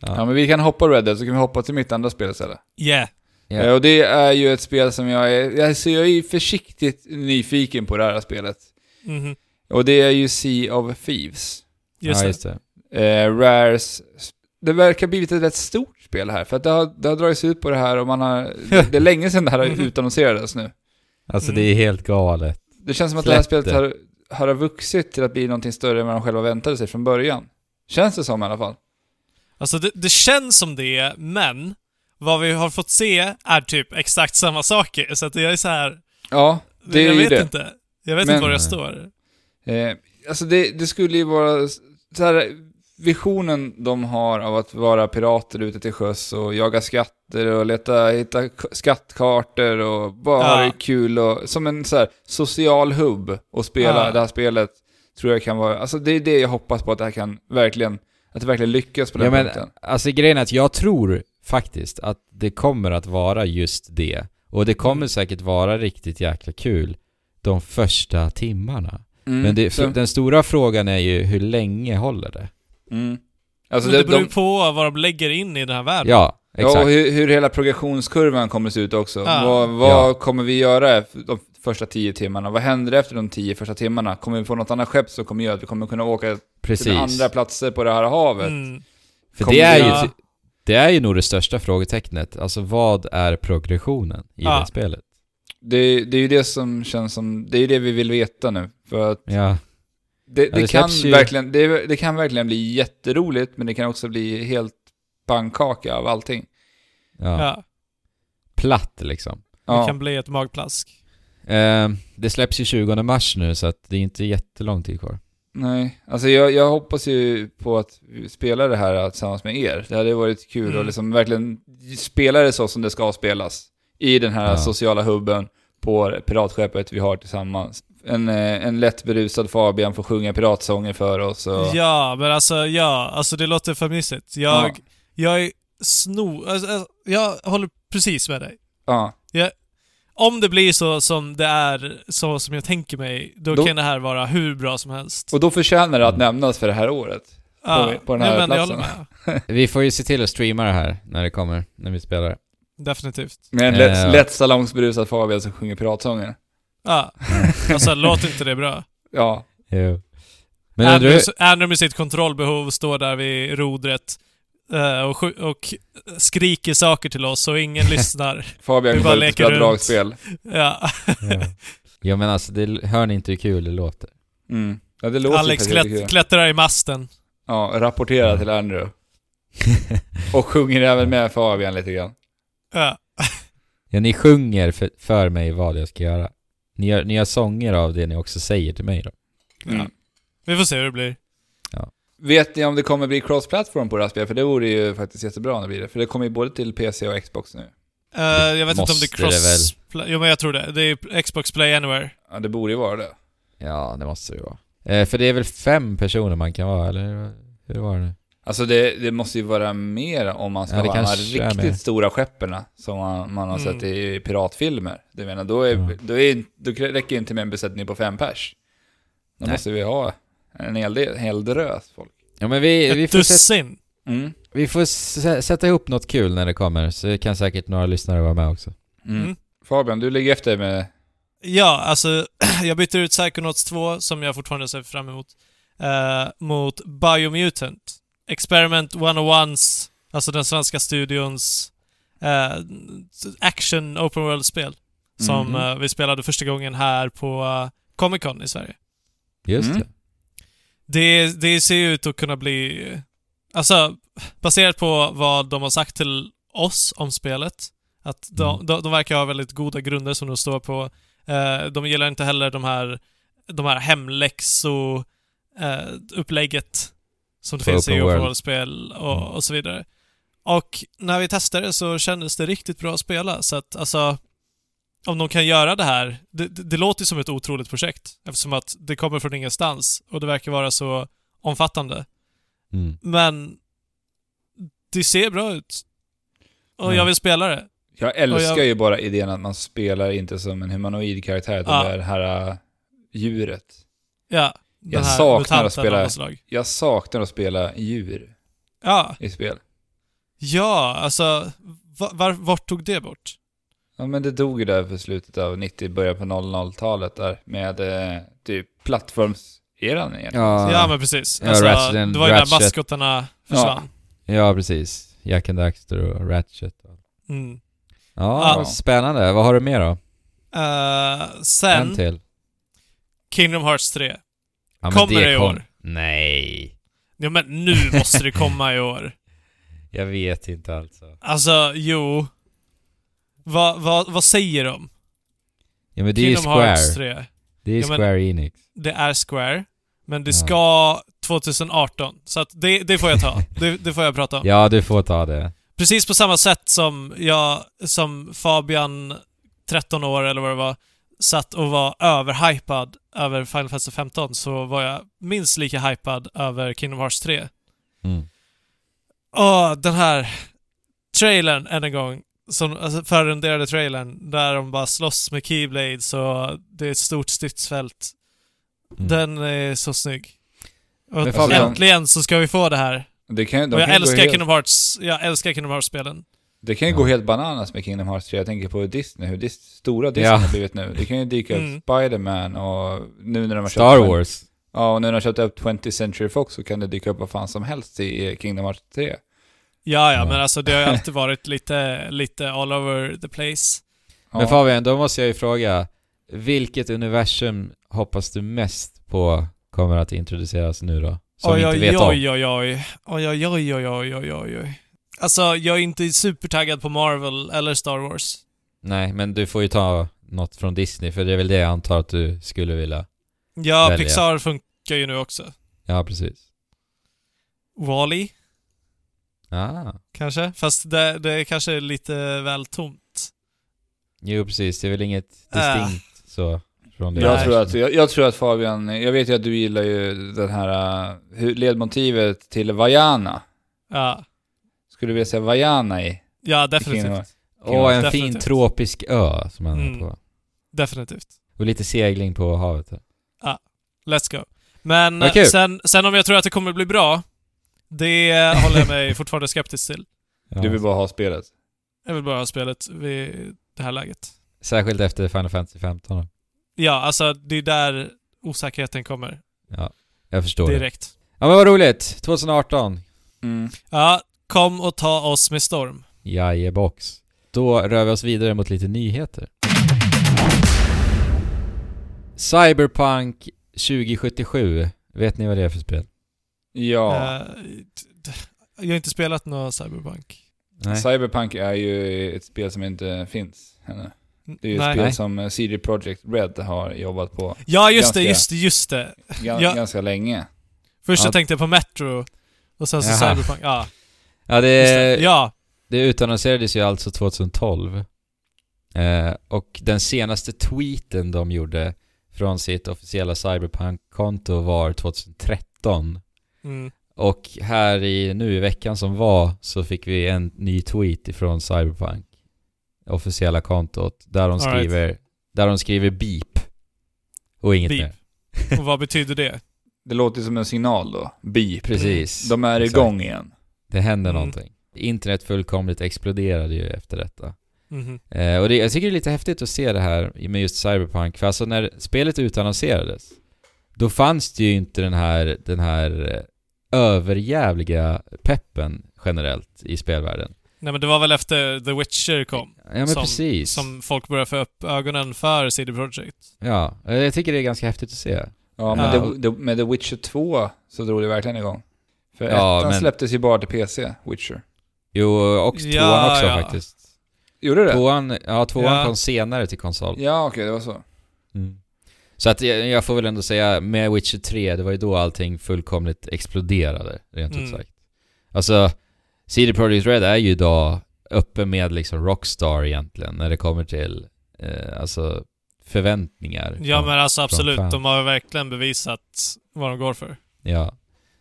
Ja. Ja. men vi kan hoppa Red Dead, så kan vi hoppa till mitt andra spel istället. Yeah. Eh, Och det är ju ett spel som jag är, alltså jag är försiktigt nyfiken på det här spelet. Mhm. Och det är ju Sea of Thieves. Just ja, det. just det. Eh, Rares... Det verkar blivit ett rätt stort spel här, för att det har, det har dragits ut på det här och man har... *laughs* det, det är länge sedan det här Mhm. utannonserades nu. Alltså Mm. det är helt galet. Det känns som att det här spelet har, har vuxit till att bli någonting större än vad de själva väntade sig från början. Känns det som i alla fall. Alltså det, det känns som det, men vad vi har fått se är typ exakt samma saker. Så att jag är så här. Ja, det är jag ju vet det. inte. Jag vet Men- inte var jag står. Eh, alltså det, det skulle ju vara så här, visionen de har av att vara pirater ute till sjöss och jaga skatter och leta, hitta skattkartor och bara ha Ja. det kul och som en så här social hubb och spela Ja. det här spelet tror jag kan vara, alltså det är det jag hoppas på att det här kan verkligen, att det verkligen lyckas på den Ja, men, punkten. alltså grejen är att jag tror faktiskt att det kommer att vara just det. Och det kommer Mm. säkert vara riktigt jäkla kul de första timmarna. Mm, Men det, den stora frågan är ju hur länge håller det? mm. Alltså Men det det, beror ju de, på vad de lägger in i den här världen. Ja, exakt. Ja, och hur, hur hela progressionskurvan kommer se ut också. Ja. Vad, vad Ja. kommer vi göra de första tio timmarna? Vad händer efter de tio första timmarna? Kommer vi få något annat skepp som kommer göra att vi kommer kunna åka Precis. till andra platser på det här havet? Mm. För Kommer det är, vi- ju, det är ju nog det största frågetecknet. Alltså vad är progressionen i Ja. det spelet? Det, det är ju det som känns som, det är ju det vi vill veta nu. För att Ja, det, Ja, det, det kan ju- verkligen, det, det kan verkligen bli jätteroligt, men det kan också bli helt pannkaka av allting. ja. Ja. Platt liksom. Det kan bli ett magplask. Eh, det släpps ju 20 mars nu så att det är inte jättelång tid kvar. Nej, alltså jag, jag hoppas ju på att spela det här tillsammans med er. Det hade varit kul Mm. att liksom verkligen spela det så som det ska spelas. I den här Ja. sociala hubben på piratskeppet vi har tillsammans. En, eh, en lätt berusad Fabian får sjunga piratsånger för oss och... Ja, men alltså ja, alltså det låter för mysigt. Jag, Ja. jag är sno... Alltså, alltså, jag håller precis med dig. Ja. Om det blir så som det är, så som jag tänker mig, då, Då- kan det här vara hur bra som helst. Och då förtjänar det att nämnas för det här året. ja, på den här nej, platsen. *laughs* Vi får ju se till att streama det här när det kommer, när vi spelar. Definitivt. Med en lätt, Eh. lätt salongsberusad Fabian som sjunger piratsånger. Ja. *laughs* Alltså, låter inte det bra? Ja. Jo. Men Andrew, du, Andrew med sitt kontrollbehov står där vid rodret och, sju- och skriker saker till oss och ingen *laughs* lyssnar. Fabian går ut och spelar dragspel. Ja. ja. ja men alltså, det, hör ni inte hur kul det låter? Mm. Ja, det låter Alex klätt, klättrar i masten. Ja, rapportera till Andrew. *laughs* Och sjunger även med Fabian lite grann. Ja. Ja, ni sjunger för, för mig vad jag ska göra. Ni gör, ni gör sånger av det ni också säger till mig då. Mm. Ja. Vi får se hur det blir. Vet ni om det kommer bli cross-platform på det här spelet? För det vore ju faktiskt jättebra om det blir det. För det kommer ju både till PC och Xbox nu. Eh, jag vet inte om det är det cross... Play- Jo men jag tror det. Det är Xbox Play Anywhere. Ja, det borde ju vara det. Ja, det måste det ju vara. Eh, för det är väl fem personer man kan vara, eller hur var det nu? Alltså det, det måste ju vara mer om man ska Ja, det ha de här riktigt stora skeppen som man, man har Mm. sett i piratfilmer. Det menar, då, är, Ja. då, är, då räcker det inte med en besättning på fem pers. Då Nej. måste vi ha en hel, del, en hel drös folk. Ja men vi, vi Ett får, sätta, dussin. Mm. vi får sä- sätta ihop något kul när det kommer, så kan säkert några lyssnare vara med också. Mm. Mm. Fabian, du ligger efter med... Ja, alltså *clears throat* jag byter ut Psychonauts 2, som jag fortfarande ser fram emot, eh, mot Biomutant. Experiment 101s, alltså den svenska studions eh, action open world-spel. Som Mhm. eh, vi spelade första gången här på eh, Comic Con i Sverige. Just Mm. det. Det, det ser ut att kunna bli... Alltså, baserat på vad de har sagt till oss om spelet, att de, Mm. de, de verkar ha väldigt goda grunder som de står på. Eh, de gillar inte heller de här, de här hemläxo eh, som det finns i open och, Mm. och så vidare. Och när vi testade så kändes det riktigt bra att spela, så att alltså om de kan göra det här, det, det, det låter som ett otroligt projekt eftersom att det kommer från ingenstans och det verkar vara så omfattande. Mm. Men det ser bra ut. Och Ja. jag vill spela det. Jag älskar jag- ju bara idén att man spelar inte som en humanoid karaktär, utan Ja. det är det här äh, djuret. Ja. Jag saknar att spela-. Jag saknar att spela djur Ja. i spel. Ja, alltså va- var, vart tog det bort? Ja men det dog ju där för slutet av 90, början på 00-talet där med eh, typ plattformseran egentligen. Ja. Ja, men precis. Ja, Alltså, Ratchet and det var ju när maskotarna försvann. Ja, precis. Jack and Daxter och Ratchet. Mm. Ja, Ja. spännande. Vad har du mer då? En sen, till. Kingdom Hearts 3. Ja, Kommer det i kom- år? Nej. Ja men nu måste det komma i år. *laughs* Jag vet inte alltså. Alltså, jo. Vad, vad, vad säger de? Ja men det är ju Kingdom Hearts Square. 3. Det är Ja, Square Enix. Det är Square. Men det Ja. ska 2018. Så att det, det får jag ta. *laughs* Det, det får jag prata om. Ja, du får ta det. Precis på samma sätt som jag, som Fabian, 13 år eller vad det var, satt och var överhypad över Final Fantasy 15 så var jag minst lika hypad över Kingdom Hearts 3. Mm. Åh, den här trailern än en gång. Som, alltså förrenderade trailern där de bara slåss med Keyblades och det är ett stort stridsfält. Mm. Den är så snygg. Och Fabian- äntligen så ska vi få det här. Det kan, de och jag älskar helt, Kingdom Hearts, jag älskar Kingdom Hearts-spelen. Det kan ju Ja. gå helt bananas med Kingdom Hearts 3. Jag tänker på Disney, hur dis stora Disney Ja. har blivit nu. Det kan ju dyka upp Mm. Spider-Man och nu när de har Star köpt... Wars. Ja, och nu när de har köpt upp 20th Century Fox så kan det dyka upp vad fan som helst i Kingdom Hearts 3. Ja, ja, men alltså det har ju *laughs* alltid varit lite, lite all over the place. Ja. Men Fabian, då måste jag ju fråga. Vilket universum hoppas du mest på kommer att introduceras nu då? Som vi oj, inte oj, vet om. oj, oj, oj. Oj, oj, oj, oj, oj, oj, oj, oj. Alltså, jag är inte supertaggad på Marvel eller Star Wars. Nej, men du får ju ta något från Disney, för det är väl det jag antar att du skulle vilja. Ja, Välja. Pixar funkar ju nu också. Ja, precis. Wall-E, Ah. kanske? Fast det, det är kanske lite väl tomt. Jo, precis. Det är väl inget Äh. distinkt så från det. Jag tror, att, jag, jag tror att Fabian, jag vet ju att du gillar ju den här, uh, hur- ledmotivet till Vajana. Ja, Skulle du vilja säga Vajana i? ja definitivt. Åh, en fin Definitivt. tropisk ö som han är Mm. på. Definitivt. Och lite segling på havet. där. Let's go. Men sen, sen om jag tror att det kommer bli bra, det håller jag mig *laughs* fortfarande skeptisk till. Ja. Du vill bara ha spelet? Jag vill bara ha spelet vid det här läget. Särskilt efter Final Fantasy 15 då. Ja, alltså det är där osäkerheten kommer. Ja, jag förstår det. Direkt. Ja men vad roligt! 2018. Mm. Ja, kom och ta oss med storm. Jajebox. Då rör vi oss vidare mot lite nyheter. Cyberpunk 2077. Vet ni vad det är för spel? Ja. Eh, jag har inte spelat någon Cyberpunk. Nej. Cyberpunk är ju ett spel som inte finns ännu. Det är ju ett spel Nej. som eh, CD Projekt Red har jobbat på Ja, just det, Ganska- just det, just det. Ja. ganska länge. Först Ja. jag tänkte jag på Metro, och sen så Jaha. Cyberpunk. Ja, Ja, det, det. Ja, det utannonserades ju alltså 2012. Eh, och den senaste tweeten de gjorde från sitt officiella Cyberpunk-konto var 2013. Mm. Och här i, nu i veckan som var så fick vi en ny tweet ifrån Cyberpunk. Officiella kontot. Där de All right. skriver, där de skriver beep. Och inget Beep. mer. och vad betyder det? *laughs* Det låter som en signal då. Beep. Precis. De är Exakt. igång igen. Det händer Mm. någonting. Internet fullkomligt exploderade ju efter detta. Mhm. Eh, och det, jag tycker det är lite häftigt att se det här med just Cyberpunk. För alltså när spelet utannonserades, då fanns det ju inte den här, den här eh, överjävliga peppen generellt i spelvärlden. Nej men det var väl efter The Witcher kom, Ja men Som- precis. som folk började få upp ögonen för CD Projekt. Ja, jag tycker det är ganska häftigt att se. Ja, men Ja. The, The, med The Witcher 2 så drog det verkligen igång. För Ja, ettan men- släpptes ju bara till PC, Witcher. Jo, och tvåan Ja, också ja. faktiskt. Gjorde det? Tvåan, ja, tvåan Ja. kom senare till konsol. Ja, okej, det var så. Mm. Så att jag, jag får väl ändå säga, med Witcher 3, det var ju då allting fullkomligt exploderade, rent ut Mm. sagt. Alltså, CD Projekt Red är ju idag uppe med liksom Rockstar egentligen, när det kommer till, eh, alltså, förväntningar. Ja från- men alltså absolut, de har verkligen bevisat vad de går för. Ja.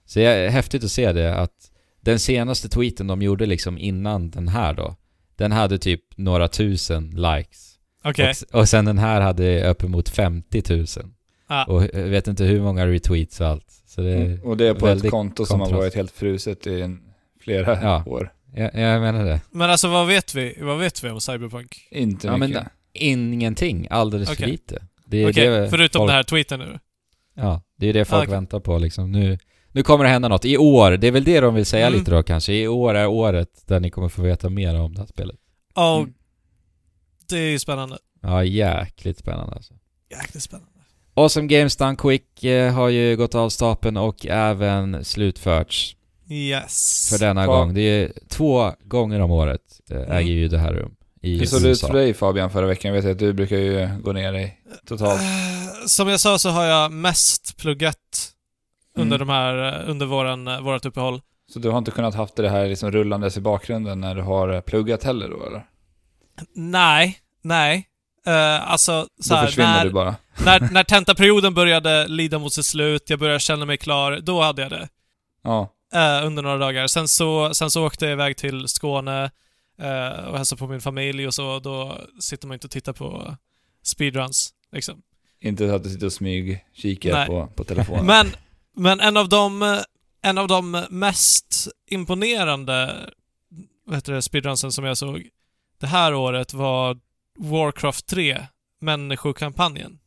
Så det är häftigt att se det, att den senaste tweeten de gjorde liksom innan den här då, den hade typ några tusen likes. Okej. Och, och sen den här hade uppemot 50 000. Ah. Och jag vet inte hur många retweets och allt. Så det... Mm. Och det är på ett konto som har varit helt fruset i en, flera Ja. år. Ja, jag menar det. Men alltså vad vet vi? Vad vet vi om Cyberpunk? Inte Ja, men mycket. Ingenting. Alldeles för Okej. lite. Det är Okej, det förutom folk, den här tweeten nu. Ja, det är det folk Ah, okej. väntar på liksom. Nu, nu kommer det hända något. I år, det är väl det de vill säga Mm. lite då kanske. I år är året där ni kommer få veta mer om det här spelet. Och Mm. Det är ju spännande. Ja, jäkligt spännande alltså. Jäkligt spännande. Awesome Games Done Quick eh, har ju gått av stapeln och även slutförts. Yes. för denna Ja. gång. Det är två gånger om året eh, Mm. äger ju det här rum i Hur såg det ut för dig Fabian förra veckan? Jag vet att du brukar ju gå ner dig totalt. Eh, Som jag sa så har jag mest pluggat under Mm. de här, eh, under våran, vårat uppehåll. Så du har inte kunnat haft det här liksom rullandes i bakgrunden när du har pluggat heller då eller? Nej, nej. Uh, alltså, så Då här, försvinner när, du bara. när, *laughs* när tentaperioden började lida mot sitt slut, jag började känna mig klar, då hade jag det. Ja. eh, under några dagar. Sen så, sen så åkte jag iväg till Skåne eh, och hälsade på min familj och så. Då sitter man inte och tittar på speedruns. Liksom. Inte att du sitter och smyg kikar Nej. på, på telefonen. *laughs* Men, men en av de, en av de mest imponerande vad heter det, speedrunsen som jag såg det här året var Warcraft 3, människokampanjen.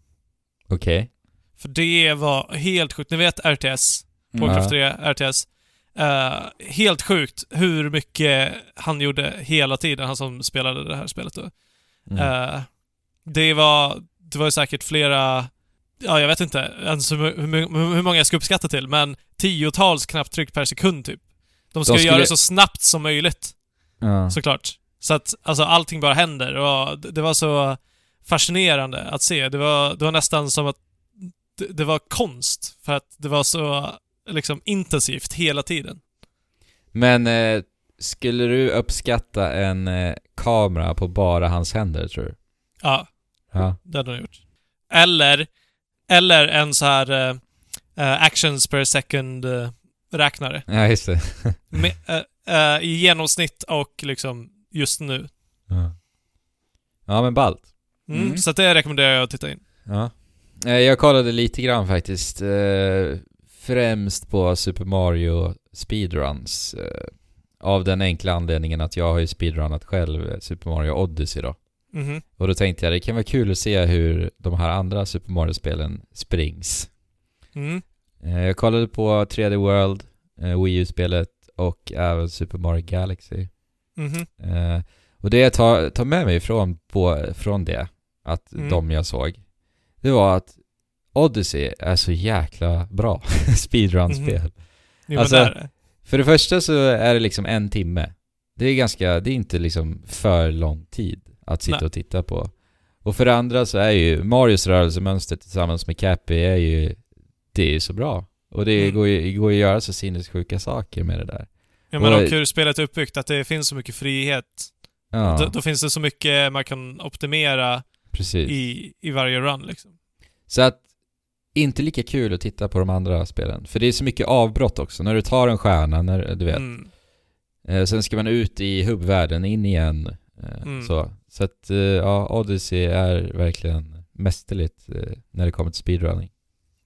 Okej. För det var helt sjukt. Ni vet RTS? Mm. Warcraft Ja. 3 RTS. Eh, helt sjukt hur mycket han gjorde hela tiden, han som spelade det här spelet då. Mm. Eh, det var, det var ju säkert flera, ja jag vet inte ens hur, hur, hur många jag ska uppskatta till, men tiotals knapptryck per sekund typ. De ska De ju göra skulle- det så snabbt som möjligt, ja. såklart. Så att alltså allting bara händer och det, var så fascinerande att se. Det var, det var nästan som att det, det var konst, för att det var så liksom intensivt hela tiden. Men eh, skulle du uppskatta en eh, kamera på bara hans händer tror du? Ja, Ja. det hade de gjort. Eller, eller en så här eh, eh, actions per second eh, räknare. Ja, just det. Med, eh, I genomsnitt och liksom just nu. Ja, ja men ballt. Mm, Mm. Så det rekommenderar jag att titta in. Ja. Eh, Jag kollade lite grann faktiskt. Eh, främst på Super Mario speedruns. Eh, av den enkla anledningen att jag har ju speedrunnat själv Super Mario Odyssey då. Mhm. Och då tänkte jag det kan vara kul att se hur de här andra Super Mario-spelen springs. Mm. Jag kollade på 3D World, Wii U-spelet och även Super Mario Galaxy. Mhm. Eh, och det jag tar, tar med mig från, på, från det, att Mm. de jag såg, det var att Odyssey är så jäkla bra *laughs* speedrun-spel. Jo, Alltså- det. För det första så är det liksom en timme. Det är ganska, det är inte liksom för lång tid att sitta Nej. och titta på. Och för det andra så är ju Marios rörelsemönster tillsammans med Cappy är ju, det är ju så bra. Och det Mm. går ju går ju att göra så sinnessjuka saker med det där. Ja, men och- hur spelet är uppbyggt, att det finns så mycket frihet. Ja, Då, då finns det så mycket man kan optimera precis. i, i varje run liksom. Så att, inte lika kul att titta på de andra spelen. För det är så mycket avbrott också. När du tar en stjärna, när, du vet. Mm. Eh, sen ska man ut i hubbvärlden, in igen. Eh, Mm. Så. Så att, eh, ja, Odyssey är verkligen mästerligt när det kommer till speedrunning.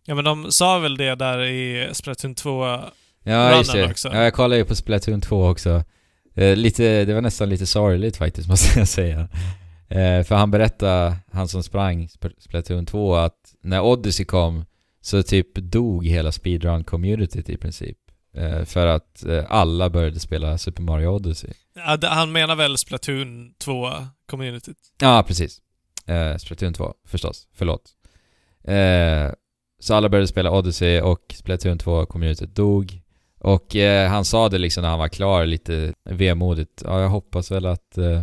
Ja men de sa väl det där i Splatoon 2 Ja, just det. också. Ja, jag kollade ju på Splatoon 2 också. Eh, lite, det var nästan lite sorgligt faktiskt, *laughs* måste jag säga. Eh, för han berättade, han som sprang Sp- Splatoon 2, att när Odyssey kom så typ dog hela speedrun-communityt i princip. Eh, för att eh, alla började spela Super Mario Odyssey. Ja, han menar väl Splatoon 2-communityt? Ja, precis. Eh, Splatoon 2, förstås. Förlåt. Eh, så alla började spela Odyssey och Splatoon 2-communityt dog. Och eh, han sa det liksom när han var klar, lite vemodigt. Ja, jag hoppas väl att eh,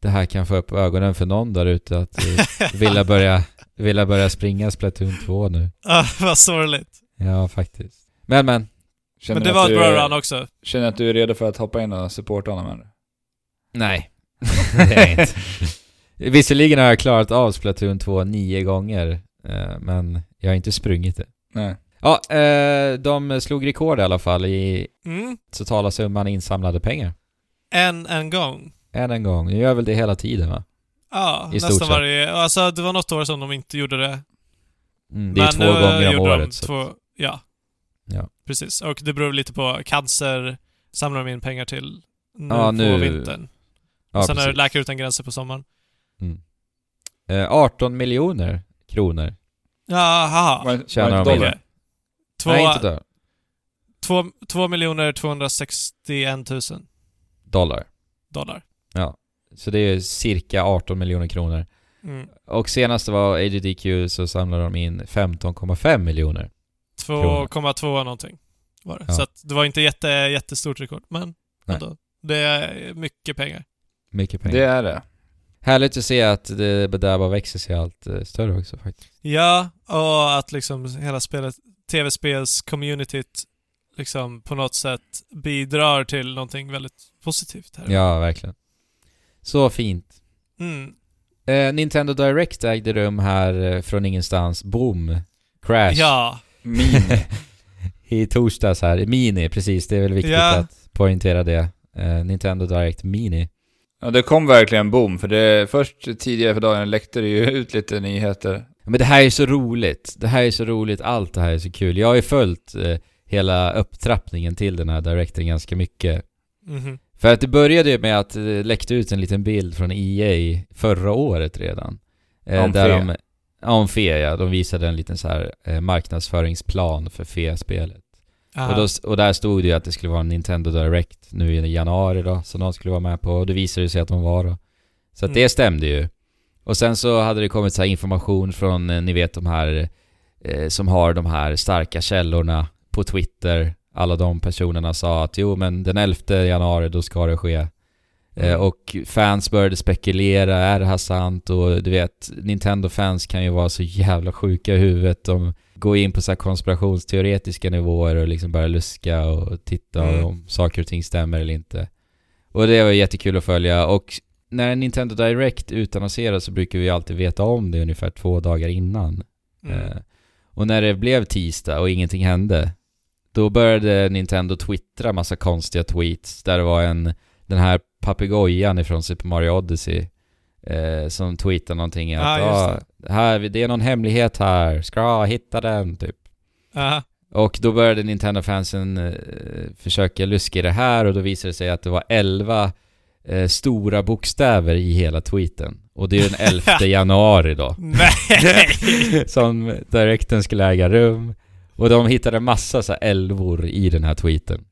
det här kan få upp ögonen för någon där ute att eh, *laughs* vilja, börja, vilja börja springa Splatoon 2 nu. Ja, vad sorgligt. Ja, faktiskt. Men, men. Känner Men det var ett bra run också. Känner att du är redo för att hoppa in och supporta honom eller? Nej. *laughs* det är jag inte. Visserligen har jag klarat av Splatoon 2 nio gånger, eh, men jag har inte sprungit det. Nej. Ja, eh, de slog rekord i alla fall i Mm. totala summan insamlade pengar. En, en gång. Än en gång. De gör väl det hela tiden va? Ja, I nästan varje... Alltså det var något år som de inte gjorde det. Mm, det är Men två nu gånger om de året. Så. Två, ja. Ja. Precis. Och det beror lite på cancer, samlar de in pengar till nu Ja, på nu- vintern. Ja, och sen är det precis. Läkare Utan Gränser på sommaren. Eh, 18 miljoner kronor Jaha. Tjänar de in. Två, Nej, inte två, två miljoner 261 000 Dollar. dollar. Ja. Så det är cirka 18 miljoner kronor. Mm. Och senast det var AGDQ så samlade de in 15,5 miljoner. 2,2 någonting. Var det. Ja. Så att det var inte jätte, jättestort rekord, men Nej. ändå. Det är mycket pengar. Mycket pengar. Det är det. Härligt att se att det där bara växer sig allt eh, större också faktiskt. Ja, och att liksom hela spelet, tv-spels-communityt liksom på något sätt bidrar till någonting väldigt positivt här. Ja, verkligen. Så fint. Mm. Eh, Nintendo Direct ägde rum här eh, från ingenstans. Boom. Crash. Ja. Min. *laughs* I torsdags här. Mini, precis. Det är väl viktigt Ja. att poängtera det. Eh, Nintendo Direct Mini. Ja, det kom verkligen boom, för det först tidigare för dagen läckte det ju *laughs* ut lite nyheter. Men det här är så roligt. Det här är så roligt. Allt det här är så kul. Jag har ju följt eh, hela upptrappningen till den här Directen ganska mycket. Mhm. För att det började ju med att det läckte ut en liten bild från EA förra året redan. Eh, Om där Fe. de, ja, om Fe ja. De visade en liten så här eh, marknadsföringsplan för Fe-spelet. Och, då, och där stod det ju att det skulle vara en Nintendo Direct nu i januari då, som de skulle vara med på. Och det visade sig att de var då. Så att Mm. det stämde ju. Och sen så hade det kommit så information från, eh, ni vet de här eh, som har de här starka källorna på Twitter. Alla de personerna sa att jo men den 11 januari då ska det ske. Eh, Mm. och fans började spekulera, är det här sant? Och du vet, Nintendo-fans kan ju vara så jävla sjuka i huvudet. De går in på så här konspirationsteoretiska nivåer och liksom börjar luska och titta Mm. om saker och ting stämmer eller inte. Och det var jättekul att följa. Och när en Nintendo Direct utannonseras så brukar vi alltid veta om det ungefär två dagar innan. Mm. Eh, och när det blev tisdag och ingenting hände, då började Nintendo twittra massa konstiga tweets där det var en, den här papegojan ifrån Super Mario Odyssey eh, som tweetade någonting att Ah, ah, här, det är någon hemlighet här, ska hitta den typ. Aha. Och då började Nintendo-fansen eh, försöka luska i det här och då visade det sig att det var 11 eh, stora bokstäver i hela tweeten. Och det är den 11 *laughs* januari då. *laughs* Som direkten skulle äga rum. Och de hittade massa så älvor i den här tweeten.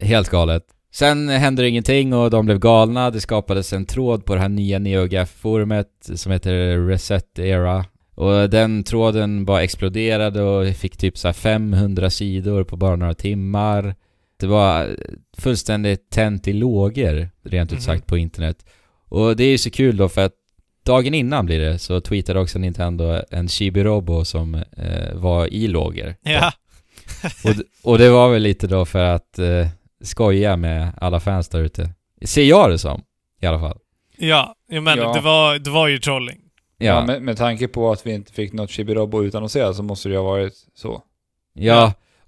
Helt galet. Sen hände det ingenting och de blev galna. Det skapades en tråd på det här nya NeoGAF-forumet som heter Reset Era. Och den tråden bara exploderade och fick typ så här 500 sidor på bara några timmar. Det var fullständigt tänt i lågor, rent ut Mhm. sagt, på internet. Och det är ju så kul då för att dagen innan blir det så tweetade också Nintendo en Chibi-Robo som eh, var i lågor. ja. *laughs* Och, och det var väl lite då för att eh, skoja med alla fans där ute. Ser jag det som, i alla fall. Ja, ja, men Ja. Det, var, det var ju trolling. Ja, Ja, ja, med, med tanke på att vi inte fick något Chibi-Robo utannonserat så måste det ju ha varit så.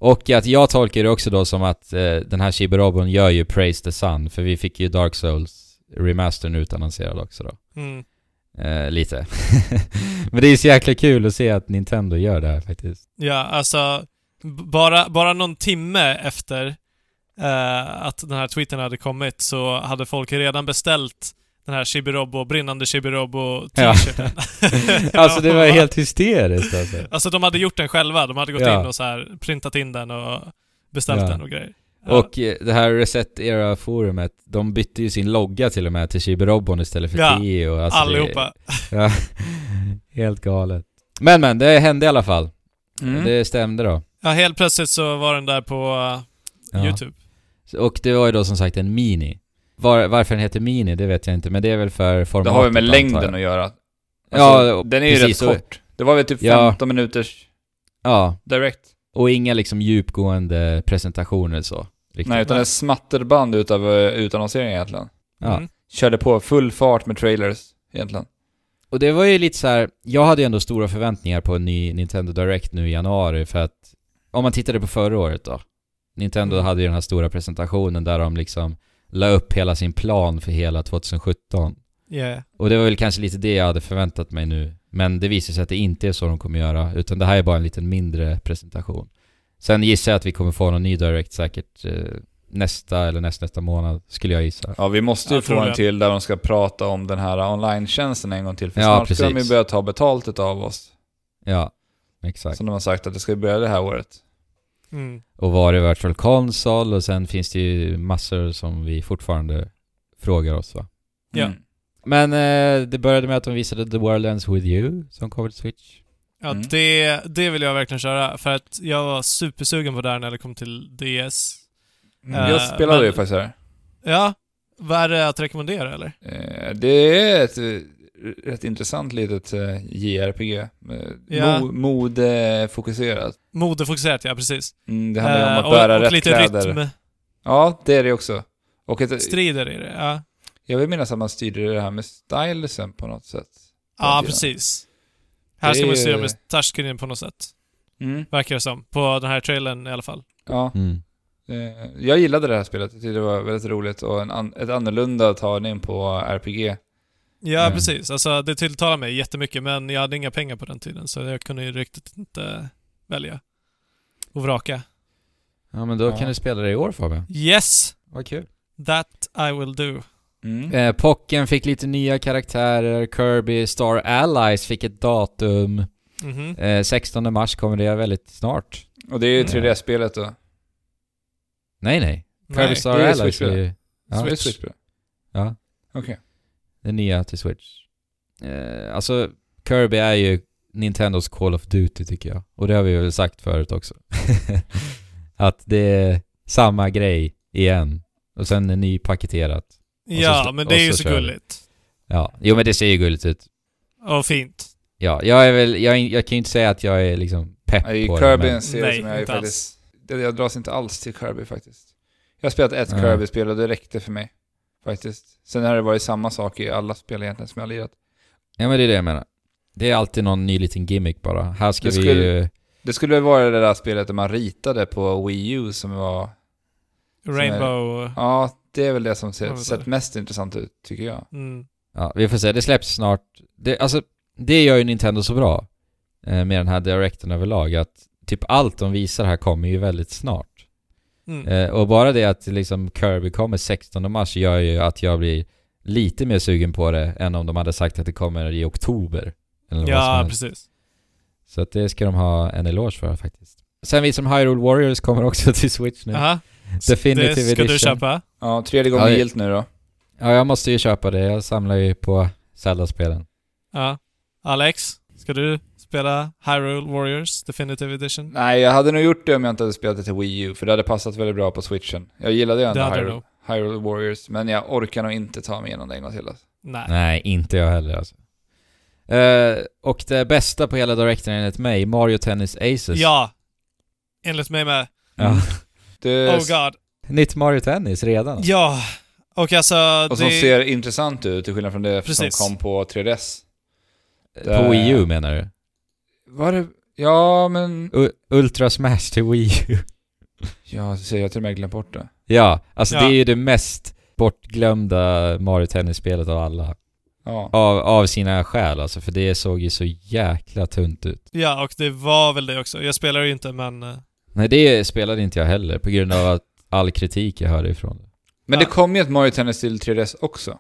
Och att jag tolkar det också då som att eh, den här Chibi-Robon gör ju Praise the Sun, för vi fick ju Dark Souls remastern utannonserad också då. Mm. Eh, lite. *laughs* Men det är så jäkla kul att se att Nintendo gör det här faktiskt. Ja, alltså bara, bara någon timme efter eh, att den här tweeten hade kommit så hade folk redan beställt den här Chibi-Robo, brinnande Chibi-Robo Ja. *laughs* Alltså det var *laughs* helt hysteriskt alltså. Alltså de hade gjort den själva. De hade gått Ja. in och så här printat in den och beställt Ja. den och grejer. Och eh, det här Reset Era-forumet, de bytte ju sin logga till och med till Chibi-Robon istället för Ja, T och alltså Allihopa. Det, *laughs* ja, helt galet. Men men, det hände i alla fall. Mm. Det stämde då. Ja, helt plötsligt så var den där på uh, Ja. YouTube. Och det var ju då som sagt en Mini. Var, varför den heter Mini, det vet jag inte, men det är väl för Det formatet har ju med längden att göra. Ja, Alltså, den är ju precis, rätt kort. Det var väl typ Ja. 15 minuters Ja, direkt. och inga liksom djupgående presentationer så. Riktigt. Nej, utan ett smatterband utav uh, utannonsering egentligen. Ja. Mm. Körde på full fart med trailers egentligen. Och det var ju lite så här. jag hade ju ändå stora förväntningar på en ny Nintendo Direct nu i januari för att om man tittade på förra året då. Nintendo Mm. hade ju den här stora presentationen där de liksom la upp hela sin plan för hela 2017. Yeah. Och det var väl kanske lite det jag hade förväntat mig nu. Men det visar sig att det inte är så de kommer göra, utan det här är bara en liten mindre presentation. Sen gissar jag att vi kommer få någon ny Direct säkert eh, nästa eller nästnästa månad, skulle jag gissa. Ja, vi måste ju Jag få en det. till där de ska prata om den här online-tjänsten en gång till. För Ja, snart ska de ju precis. börja ta betalt utav oss. Ja, exakt. Som de har sagt att det ska börja det här året. Mm. Och var det Virtual Console och sen finns det ju massor som vi fortfarande frågar oss va. Ja. Mm. Men eh, det började med att de visade The World Ends With You som kommer till Switch. Ja, Mm. det, det vill jag verkligen köra. För att jag var supersugen på det här när det kom till DS. Mm, Eh, jag spelade men- ju faktiskt här. Ja, vad är det att rekommendera eller? Eh, Det är ett eh, rätt intressant litet eh, JRPG. eh, Ja. Mo- Modefokuserat. Modefokuserat, ja precis. Mm, det handlar ju om Eh, att bära och, och rätt lite kläder. rytm. Ja, det är det också. Och ett, Strider i det, ja. jag vill minnas att man styrde det här med stylesen på något sätt. Ja, Ja. precis. Här ska är man styra med touchscreen på något sätt. Mm. Verkar det som. På den här trailern i alla fall. Ja, Mm. eh, jag gillade det här spelet. Jag tyckte det var väldigt roligt och en an- ett annorlunda tagning på RPG. Ja, Mm. precis. Alltså, det tilltalar mig jättemycket, men jag hade inga pengar på den tiden, så jag kunde ju riktigt inte välja. Och vraka. Ja men då Ja. kan du spela det i år Fabian. Yes! Vad kul. That I will do. Mm. Eh, Pocken fick lite nya karaktärer, Kirby Star Allies fick ett datum. Mhm. Eh, 16 mars kommer det väldigt snart. Och det är ju Mm. 3D-spelet då. Nej nej. Kirby Nej. Star det är Allies är ju... Ja, Switch. Switch. ja, Okej. Det nya till Switch. Eh, alltså, Kirby är ju Nintendos Call of Duty tycker jag. Och det har vi väl sagt förut också. *laughs* Att det är samma grej igen. Och sen nypaketerat. Ja, så- men det är ju så så gulligt. Ja, jo men det ser ju gulligt ut. Och fint. Ja, jag är väl, jag, är- jag kan ju inte säga att jag är liksom pepp Nej, på Kirby det, är en men, serie Nej, som jag är inte faktiskt... Det, jag dras inte alls till Kirby faktiskt. Jag har spelat ett Ja. Kirby-spel och det räckte för mig. Faktiskt. Sen har det varit samma sak i alla spel egentligen som jag har lirat. Ja men det är det jag menar. Det är alltid någon ny liten gimmick bara. Här ska Det vi skulle- ju... Det skulle väl vara det där spelet där man ritade på Wii U som var... Rainbow... Ja, det är väl det som ser, är sett mest intressant ut, tycker jag. Mm. Ja, vi får se. Det släpps snart. Det, alltså, det gör ju Nintendo så bra. Eh, med den här directen överlag. Att typ allt de visar här kommer ju väldigt snart. Mm. Eh, och bara det att liksom Kirby kommer 16 mars gör ju att jag blir lite mer sugen på det än om de hade sagt att det kommer i oktober. Eller Ja, precis. Så att det ska de ha en eloge för faktiskt. Sen vi som Hyrule Warriors kommer också *laughs* till Switch nu. Jaha. Definitive det ska du edition. köpa? Ja, tredje gången Ja, gilt nu då. Ja, jag måste ju köpa det. Jag samlar ju på Zelda-spelen. Ja. Alex, ska du spela Hyrule Warriors Definitive Edition? Nej, jag hade nog gjort det om jag inte hade spelat det till Wii U, för det hade passat väldigt bra på switchen. Jag gillade ju ändå Hyrule. Hyrule Warriors, men jag orkar nog inte ta mig igenom det en gång till. Alltså. Nej. Nej, inte jag heller alltså. Eh, och det bästa på hela Directen enligt mig, Mario Tennis Aces. Ja. Enligt mig med. ja. *laughs* Det, Oh god. Nytt Mario Tennis redan. Ja. Och alltså, och som det... ser intressant ut, till skillnad från det Precis. som kom på 3DS. På Wii U menar du? Var det... Ja, men... U- Ultra Smash till Wii U. *laughs* Ja, så ser jag till och med glömt bort det. ja, alltså Ja. det är ju det mest bortglömda Mario Tennis-spelet av alla. Ja. Av, av sina skäl alltså, för det såg ju så jäkla tunt ut. Ja, och det var väl det också. Jag spelar ju inte, men... eh, Nej, det spelade inte jag heller på grund av att all kritik jag hörde ifrån det. Men Ja. det kom ju ett Mario Tennis till 3DS också.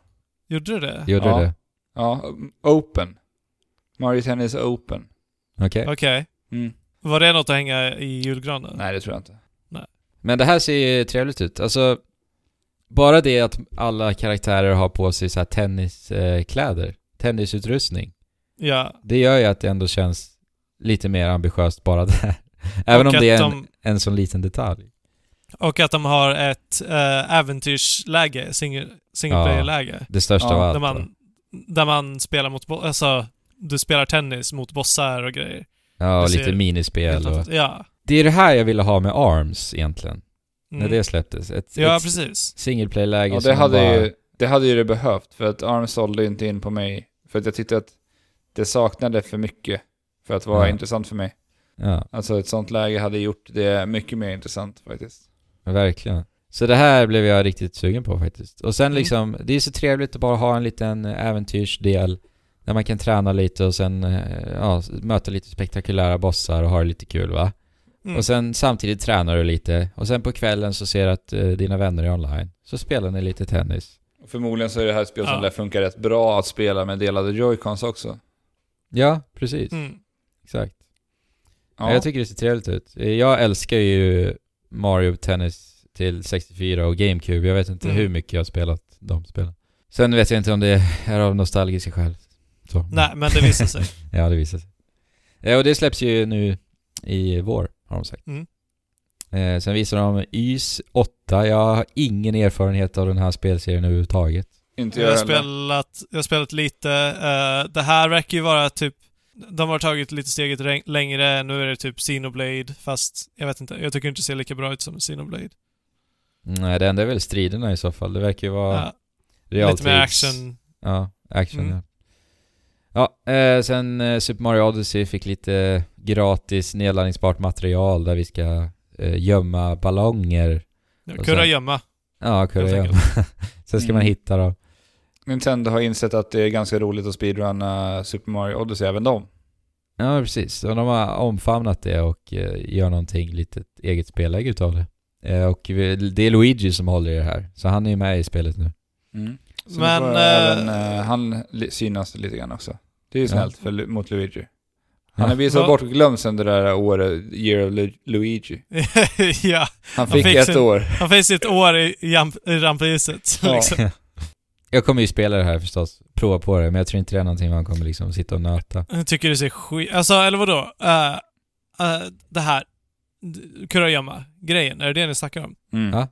Gjorde du det? Gjorde Ja. det? Ja, Open. Mario Tennis Open. Okej. Okej. Mm. Var det något att hänga i julgranen? Nej, det tror jag inte. Men det här ser ju trevligt ut. Alltså, bara det att alla karaktärer har på sig så här tenniskläder, tennisutrustning. Ja. Det gör ju att det ändå känns lite mer ambitiöst bara där. *laughs* Även Och om det är en, de- en sån liten detalj. Och att de har ett äh, äventyrsläge, single, single Ja. player-läge. Det största Ja, av allt. Där man, där man spelar mot, alltså, du spelar tennis mot bossar och grejer. Ja, och lite minispel och... Ja. Det är det här jag ville ha med ARMS egentligen. Mm. När det släpptes. Ett, Ja, ett precis. single play-läge Ja, det hade, bara... ju, det hade ju det behövt, för att ARM sålde ju inte in på mig. För att jag tyckte att det saknade för mycket för att vara Ja. intressant för mig. Ja, Alltså ett sånt läge hade gjort det mycket mer intressant faktiskt. verkligen. Så det här blev jag riktigt sugen på faktiskt. Och sen Mm. liksom, det är så trevligt att bara ha en liten äventyrsdel där man kan träna lite och sen eh, ja, möta lite spektakulära bossar och ha det lite kul va? Mm. Och sen samtidigt tränar du lite och sen på kvällen så ser du att eh, dina vänner är online. Så spelar ni lite tennis. Och förmodligen så är det här ett spel som Ja. lär funka rätt bra att spela med delade joycons också. Ja, precis. Mm. Exakt. Ja. Jag tycker det ser trevligt ut. Jag älskar ju Mario Tennis till 64 och GameCube. Jag vet inte Mm. hur mycket jag har spelat de spelen. Sen vet jag inte om det är av nostalgiska skäl. Så. Nej, men det visar sig. *laughs* Ja, det visar sig. Eh, och det släpps ju nu i vår, har de sagt. Mm. Eh, sen visar de YS 8. Jag har ingen erfarenhet av den här spelserien överhuvudtaget. Inte Jag jag har spelat, jag har spelat lite. eh, det här verkar ju vara typ... De har tagit lite steget re- längre. Nu är det typ Xenoblade, fast jag vet inte. Jag tycker inte det ser lika bra ut som Xenoblade. Nej, det enda är väl striderna i så fall. Det verkar ju vara Ja, realtids... lite mer action. Ja, action Mm. ja. Ja, eh, sen eh, Super Mario Odyssey fick lite gratis nedladdningsbart material där vi ska eh, gömma ballonger. Kurragömma. Ja, kunna Helt gömma. sen *laughs* ska man Mm. hitta dem. Nintendo har insett att det är ganska roligt att speedrunna Super Mario Odyssey, även de. Ja, precis. Och de har omfamnat det och eh, gör någonting litet eget spellägg utav det. Eh, och vi, det är Luigi som håller i det här, så han är ju med i spelet nu. Mm. Så Men, eh, även eh, han li- synas lite grann också. Det är ju Ja. snällt för, Lu- mot Luigi. Han Ja. har blivit så bortglömd sen det där året, Year of Lu- Luigi. *laughs* ja, Han fick, fick ett sin- år. han finns ett år i, i, jamp- i rampriset. Ja. liksom. *laughs* Jag kommer ju spela det här förstås, prova på det, men jag tror inte det är någonting man kommer liksom sitta och nöta. Jag tycker det ser skit... Alltså, eller vadå? Uh, uh, det här. Kurragömma-grejen, är det det ni snackar om? Mm. Ja.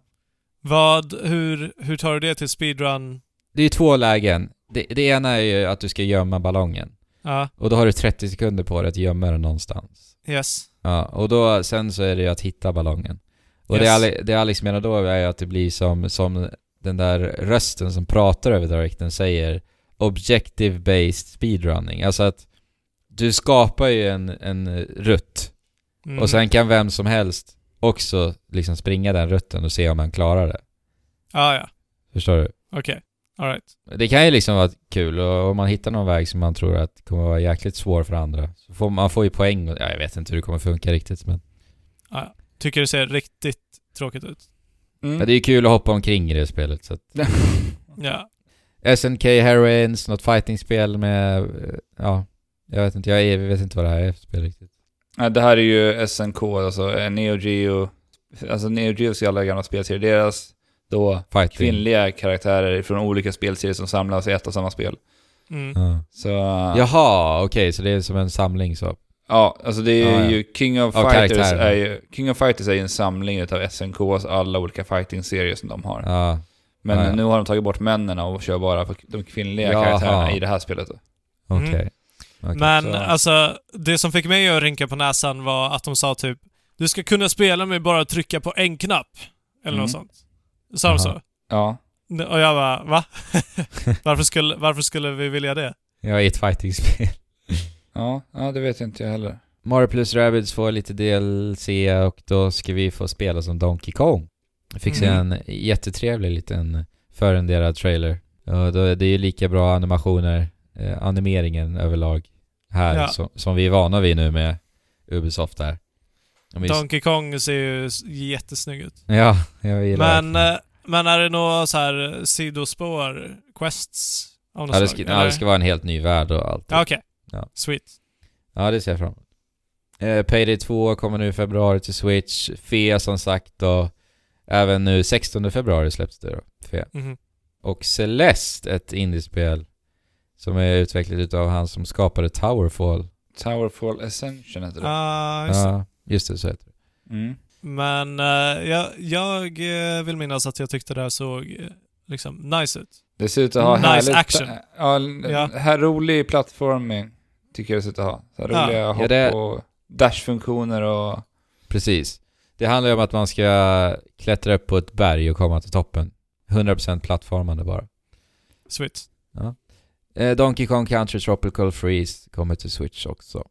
Vad, hur, hur tar du det till speedrun? Det är två lägen. Det, det ena är ju att du ska gömma ballongen. Ja, Och då har du 30 sekunder på dig att gömma den någonstans. yes. Ja, och då, sen så är det ju att hitta ballongen. Och det, Yes. Ali, det Alex menar då är att det blir som, som den där rösten som pratar över direkten säger Objective based speedrunning. Alltså att du skapar ju en, en rutt Mm. och sen kan vem som helst också liksom springa den rutten och se om man klarar det. Ja, ja. Förstår du? Okej. Alright. Det kan ju liksom vara kul och om man hittar någon väg som man tror att kommer vara jäkligt svår för andra så får man får ju poäng och, ja, jag vet inte hur det kommer funka riktigt men Ja. Tycker det ser riktigt tråkigt ut. Mm. ja, det är ju kul att hoppa omkring i det spelet så att *laughs* Ja. SNK Heroines, något fightingspel med, ja, jag vet inte, jag är, vet inte vad det här är för spel riktigt. Ja, det här är ju SNK, alltså Neo Geo, alltså Neo Geos alla gamla spelserier, deras då Fighting. kvinnliga karaktärer från olika spelserier som samlas i ett och samma spel. Mm. Ja. Så, ja, Jaha, okej, så det är som en samling så. alltså det är Ja, ja. ju King of Ja, Fighters är ju, King of Fighters är ju en samling utav SNKs alla olika fighting-serier som de har. Ja, Men Ja, ja. nu har de tagit bort männen och kör bara för de kvinnliga Jaha. karaktärerna i det här spelet. Okej. Mm. Okej. Men så- alltså, det som fick mig att rynka på näsan var att de sa typ Du ska kunna spela med bara att trycka på en knapp. Eller Mm. något sånt. Sa de så? Ja. Och jag bara, va? *laughs* varför, skulle, varför skulle vi vilja det? Jag är ett fightingspel. *laughs* Ja, ja, det vet jag inte jag heller. Mario plus Rabbids får lite DLC och då ska vi få spela som Donkey Kong. Jag fick se Mm. en jättetrevlig liten förrenderad trailer. Och då, det är ju lika bra animationer, eh, animeringen överlag här Ja. som, som vi är vana vid nu med Ubisoft där. S- Donkey Kong ser ju jättesnygg ut. Ja, jag gillar Men, det. eh, men är det några så här sidospår, quests av något Ja, det slag? ska, ja, eller? det ska vara en helt ny värld och allt. Ja, okej. Ja. Sweet. Ja, det ser jag fram emot. Eh, Payday 2 kommer nu i februari till Switch. Fe som sagt och även nu 16 februari släpps det då. Fe. Mhm. Och Celeste, ett indiespel som är utvecklat utav han som skapade Towerfall. Towerfall Ascension heter det. Ah, just. Ja, just det, så heter det. Mm. Men eh, jag, jag eh, vill minnas att jag tyckte det här såg eh, liksom nice ut. Det ser ut att ha Nice härligt... action. Ja, Ja. här rolig plattforming tycker jag det ser ut att ha. Så här Ja. roliga Ja, hopp det- och dash-funktioner och... Precis. Det handlar ju om att man ska klättra upp på ett berg och komma till toppen. 100% plattformande bara. Sweet. Eh, Donkey Kong Country Tropical Freeze kommer till Switch också.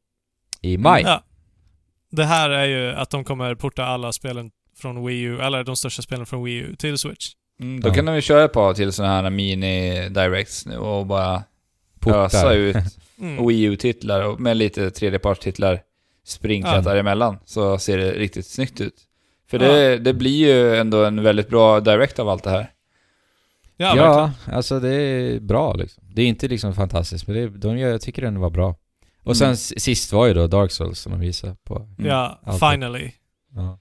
I maj. Ja. Det här är ju att de kommer porta alla spelen från Wii U, eller de största spelen från Wii U, till Switch. Mm, då Ja. kan de ju köra ett par till sådana här mini-directs nu och bara ösa Portar. ut *laughs* Mm. Wii U-titlar med lite tredjepartstitlar springklättrar emellan så ser det riktigt snyggt ut. För det, det blir ju ändå en väldigt bra direct av allt det här. Ja, Ja, verkligen. alltså det är bra liksom. Det är inte liksom fantastiskt, men det, de gör, jag tycker den var bra. Och sen Mm. sist var ju då Dark Souls som de visade på. Mm. Ja, Alltid. finally. Ja.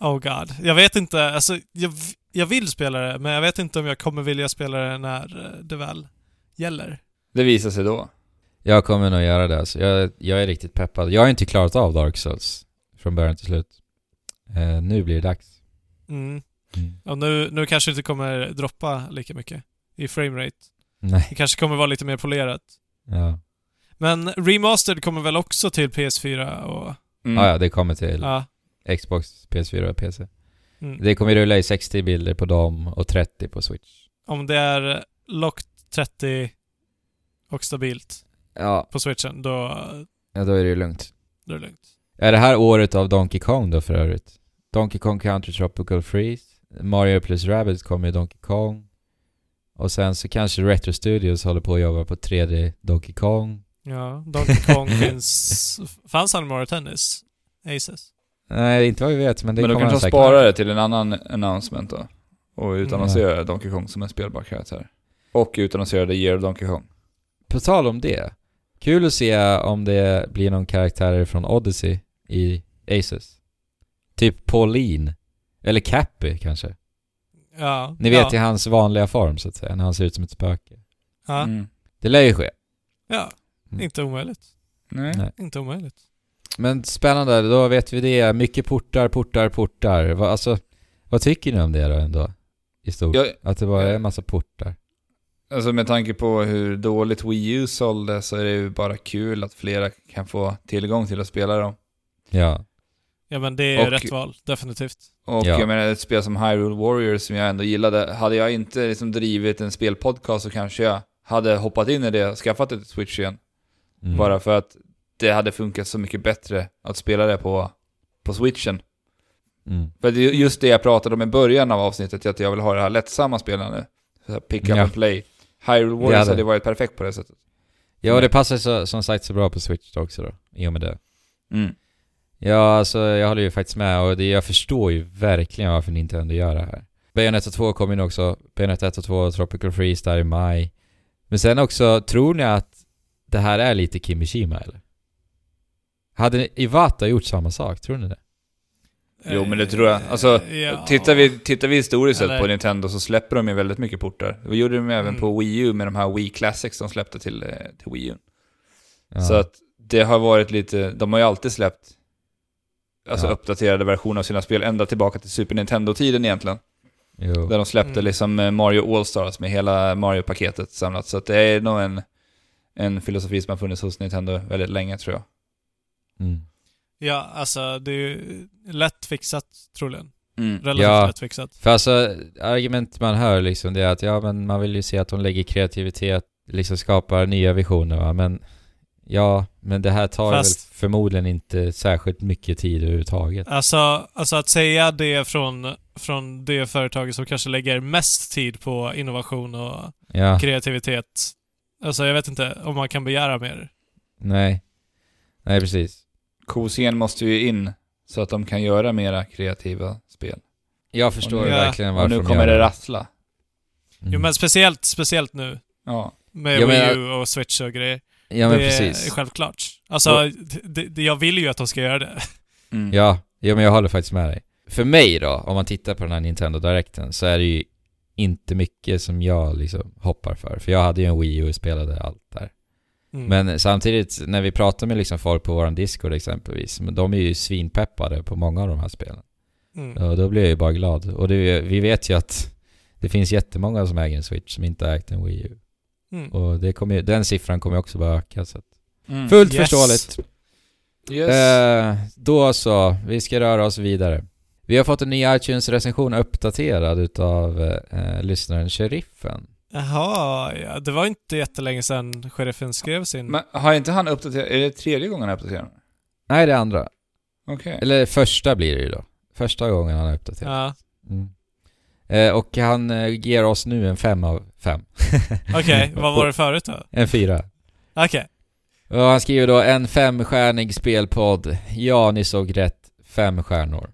Oh god. Jag vet inte, alltså jag, jag vill spela det, men jag vet inte om jag kommer vilja spela det när eh, det väl gäller. Det visar sig då. Jag kommer nog göra det alltså. jag, jag är riktigt peppad. Jag har inte klarat av Dark Souls från början till slut. Eh, nu blir det dags. Mm. Och nu, nu kanske det inte kommer droppa lika mycket i framerate. Nej, Det kanske kommer vara lite mer polerat. ja. Men Remastered kommer väl också till PS4 och... Mm. Ah, ja, det kommer till Ja. Xbox, PS4 och PC. Mm. Det kommer rulla i 60 bilder på dem och 30 på Switch. Om det är locked 30 och stabilt Ja, på switchen, då, ja då är det ju lugnt. då är det lugnt. Är det här året av Donkey Kong då för övrigt? Donkey Kong Country Tropical Freeze, Mario plus Rabbids kommer i Donkey Kong. Och sen så kanske Retro Studios håller på att jobba på 3D Donkey Kong. Ja, Donkey Kong *laughs* finns... Fanns han i Mario Tennis? Aces? Nej, inte vad vi vet, men det Men då kommer kanske de säkert. sparar det till en annan announcement då. Och utannonserar Mm. Donkey Kong som en spelbar karaktär. Och utannonserar The Year of Donkey Kong. På tal om det. Kul att se om det blir någon karaktär från Odyssey i Aces. Typ Pauline. Eller Cappy kanske. Ja. Ni vet ja. i hans vanliga form så att säga, när han ser ut som ett spöke. Ja. Mm. Det lär ju ske. ja. Mm. Inte omöjligt. Nej. Nej. Inte omöjligt. Men spännande, då vet vi det. Mycket portar, portar, portar. Va, alltså, vad tycker ni om det då ändå? I stort? Jag, Att det bara är en massa portar? alltså med tanke på hur dåligt Wii U sålde så är det ju bara kul att flera kan få tillgång till att spela dem. Ja. Ja men det är Och- rätt val, definitivt. Och Ja. jag menar ett spel som Hyrule Warriors som jag ändå gillade, hade jag inte liksom drivit en spelpodcast så kanske jag hade hoppat in i det och skaffat ett Switch igen. Mm. Bara för att det hade funkat så mycket bättre att spela det på, på Switchen. Mm. För det är just det jag pratade om i början av avsnittet, att jag vill ha det här lättsamma. Så här Pick up Ja. and play. Hyrule Warriors Det hade- hade varit perfekt på det sättet. Ja, och det passar så, som sagt så bra på Switch också då, i och med det. Mm. Ja, alltså jag håller ju faktiskt med och det, jag förstår ju verkligen varför Nintendo gör det här. Bayonetta 2 kommer in också, Bayonetta 1 och 2, Tropical Freeze där i maj. Men sen också, tror ni att det här är lite Kimishima eller? Hade Iwata gjort samma sak, tror ni det? Jo, men det tror jag. Alltså, Eh, ja. Tittar vi, tittar vi historiskt sett på Nintendo så släpper de ju väldigt mycket portar. Det gjorde de även Mm. på Wii U med de här Wii Classics de släppte till, eh, till Wii U. Ja. Så att det har varit lite, de har ju alltid släppt alltså Ja. uppdaterade versioner av sina spel ända tillbaka till Super Nintendo-tiden egentligen. Jo. Där de släppte Mm. liksom eh, Mario All-Stars med hela Mario-paketet samlat. Så att det är nog en, en filosofi som har funnits hos Nintendo väldigt länge tror jag. Mm. Ja, alltså det är ju lätt fixat troligen. Mm. Relativt Ja. lätt fixat. För alltså, argument man hör liksom det är att ja men man vill ju se att de lägger kreativitet, liksom skapar nya visioner va, men ja, men det här tar Fast- väl förmodligen inte särskilt mycket tid överhuvudtaget. Alltså, alltså att säga det från, från det företaget som kanske lägger mest tid på innovation och Ja, kreativitet. Alltså jag vet inte om man kan begära mer. nej. Nej precis. Kosen måste ju in så att de kan göra mera kreativa spel. Jag förstår nu- verkligen varför Och nu de kommer gör det rassla. Mm. Jo men speciellt, speciellt nu. Ja. Med Jag Wii U och Switch och grejer. Ja men det precis. är självklart. Alltså, det, det, jag vill ju att de ska göra det. *laughs* Mm. Ja, ja men jag håller faktiskt med dig. För mig då, om man tittar på den här Nintendo Directen, så är det ju inte mycket som jag liksom hoppar för. För jag hade ju en Wii U och spelade allt där. Mm. Men samtidigt, när vi pratar med liksom folk på våran Discord exempelvis, men de är ju svinpeppade på många av de här spelen. Mm. Och då blir jag ju bara glad. Och det, vi vet ju att det finns jättemånga som äger en Switch som inte har ägt en Wii U. Mm. Och det kommer, ju- den siffran kommer ju också bara öka. Så att, Mm. fullt Yes. förståeligt. Yes. Eh, då så, vi ska röra oss vidare. Vi har fått en ny iTunes-recension uppdaterad utav eh, lyssnaren Sheriffen. Jaha, ja. Det var inte jättelänge sedan sheriffen skrev sin... Men har inte han uppdaterat, är det tredje gången han uppdaterar? Nej, det är andra. Okej. Eller första blir det ju då. Första gången han har uppdaterat. Ja. Mm. Eh, och han eh, ger oss nu en fem av fem. *laughs* Okej, vad var det förut då? En fyra. Okej. Och han skriver då en femstjärnig spelpodd. Ja, ni såg rätt. Fem stjärnor.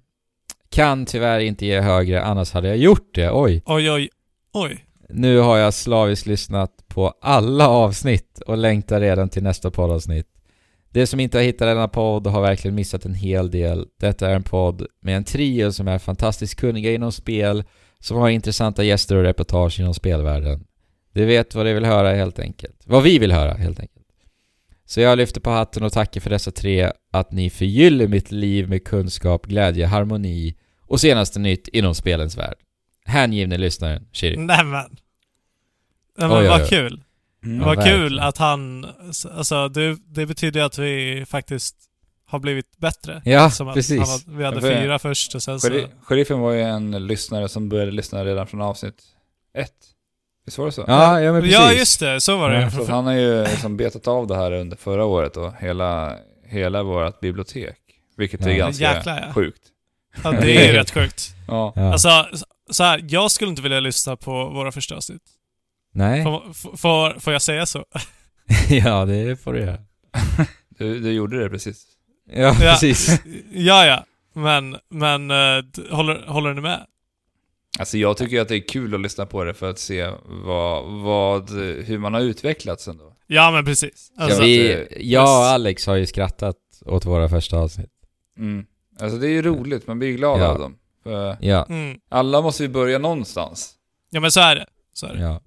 Kan tyvärr inte ge högre, annars hade jag gjort det. Oj. Oj, oj, oj. Nu har jag slaviskt lyssnat på alla avsnitt och längtar redan till nästa poddavsnitt. Det som inte har hittat denna podd har verkligen missat en hel del. Detta är en podd med en trio som är fantastiskt kunniga inom spel, som har intressanta gäster och reportage inom spelvärlden. De vet vad de vill höra helt enkelt. Vad vi vill höra helt enkelt. Så jag lyfter på hatten och tackar för dessa tre att ni förgyller mitt liv med kunskap, glädje, harmoni och senaste nytt inom spelens värld. Hängivne lyssnaren, Shiri. Nämen. Nej men Oj, oj, vad oj. kul. Mm. Ja, vad verkligen. kul att han, alltså det, det betyder ju att vi faktiskt har blivit bättre. Ja, Som precis. Var, vi hade för- fyra först och sen så... Sheri- Sheriffen var ju en lyssnare som började lyssna redan från avsnitt ett. Visst var det så? Ja, ja men precis. Ja just det, så var det. Ja, Så han har ju liksom betat av det här under förra året och hela, hela vårt bibliotek. Vilket är Ja. ganska Jäklar, ja. sjukt. Ja, det är ju *laughs* rätt sjukt. Ja. Alltså, så här, jag skulle inte vilja lyssna på våra första avsnitt. Nej. Får, får, får jag säga så? *laughs* ja, det får du göra. *laughs* Du, du gjorde det precis. Ja, Ja. precis. ja, ja. Men, men eh, håller, håller ni med? Alltså jag tycker att det är kul att lyssna på det för att se vad, vad, hur man har utvecklats ändå. Ja, men precis. Ja, Alltså, vi, att det- jag och Alex har ju skrattat åt våra första avsnitt. Mm. Alltså det är ju roligt, man blir glad Ja. av dem. För Ja, mm. alla måste ju börja någonstans. Ja, men så är det. Så är det. ja.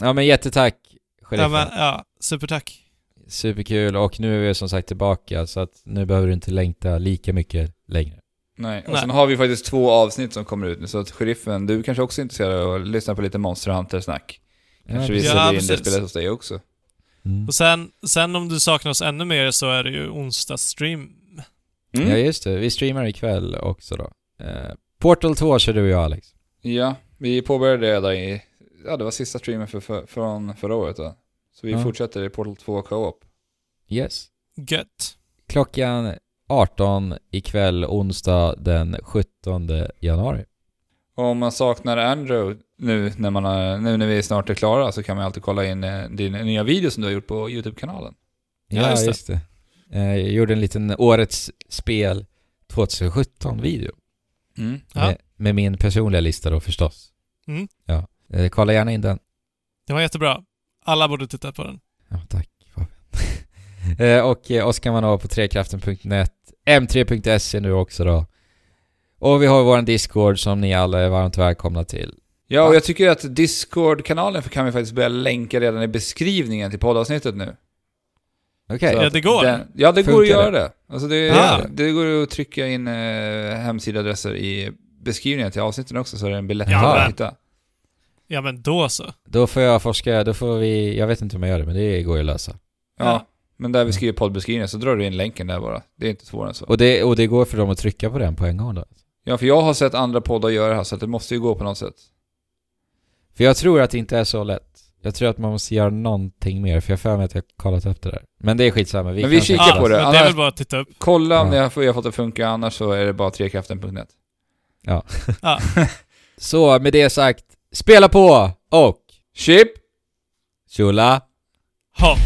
Ja men jättetack, Ja, sheriffen. men, ja, supertack. Superkul och nu är vi som sagt tillbaka så att nu behöver du inte längta lika mycket längre. Nej, och Nej. sen har vi faktiskt två avsnitt som kommer ut nu, så att sheriffen, du kanske också är intresserad av att lyssna på lite Monster Hunter-snack. Kanske vi Ja, säljer in det spelet hos dig också. Mm. Och sen, sen om du saknar oss ännu mer så är det ju onsdagsstream. Mm. Ja just det, vi streamar ikväll också då. Eh, Portal 2 kör du och jag Alex. Ja, vi påbörjade det där i, ja det var sista streamen för, för, från förra året då. Så vi Ja. fortsätter i Portal 2 Co-op. Yes. Gött. Klockan 18 ikväll, onsdag den 17 januari. Och om man saknar Andrew nu när, man har, nu när vi snart är klara så kan man alltid kolla in eh, din nya video som du har gjort på YouTube-kanalen. Ja, Ja, just just det. det. Eh, Jag gjorde en liten årets spel 2017-video. Mm. Ja. Med, med min personliga lista då förstås. Mm. Ja. Eh, Kolla gärna in den. Det var jättebra. Alla borde titta på den. Ja, tack Fabian. *laughs* Eh, och eh, oss kan man ha på trekraften.net, m3.se nu också då. Och vi har vår Discord som ni alla är varmt välkomna till. Ja, och jag tycker att Discord-kanalen kan vi faktiskt börja länka redan i beskrivningen till poddavsnittet nu. Okej. Så Ja, det går. Den, ja, det går Funkar att göra det? det. Alltså det, Ja. det går att trycka in eh, hemsidadresser i beskrivningen till avsnitten också, så är det en biljett Ja, att men- hitta. Ja, men då så. Då får jag forska, då får vi, jag vet inte hur man gör det men det går ju att lösa. Ja. Ja. Men där vi skriver poddbeskrivningen så drar du in länken där bara. Det är inte svårare än så. Och det, och det går för dem att trycka på den på en gång då? Ja, för jag har sett andra poddar göra det här, så det måste ju gå på något sätt. För jag tror att det inte är så lätt. Jag tror att man måste göra någonting mer, för jag har för mig att jag har kollat upp det där. Men det är skitsamma, vi Men vi kikar på det. men det är Annars- väl bara att titta upp. Kolla om Ja. ni har, fått det att funka, annars så är det bara trekraften.net. Ja. *laughs* Så med det sagt, spela på och Chip! tjola! Ha.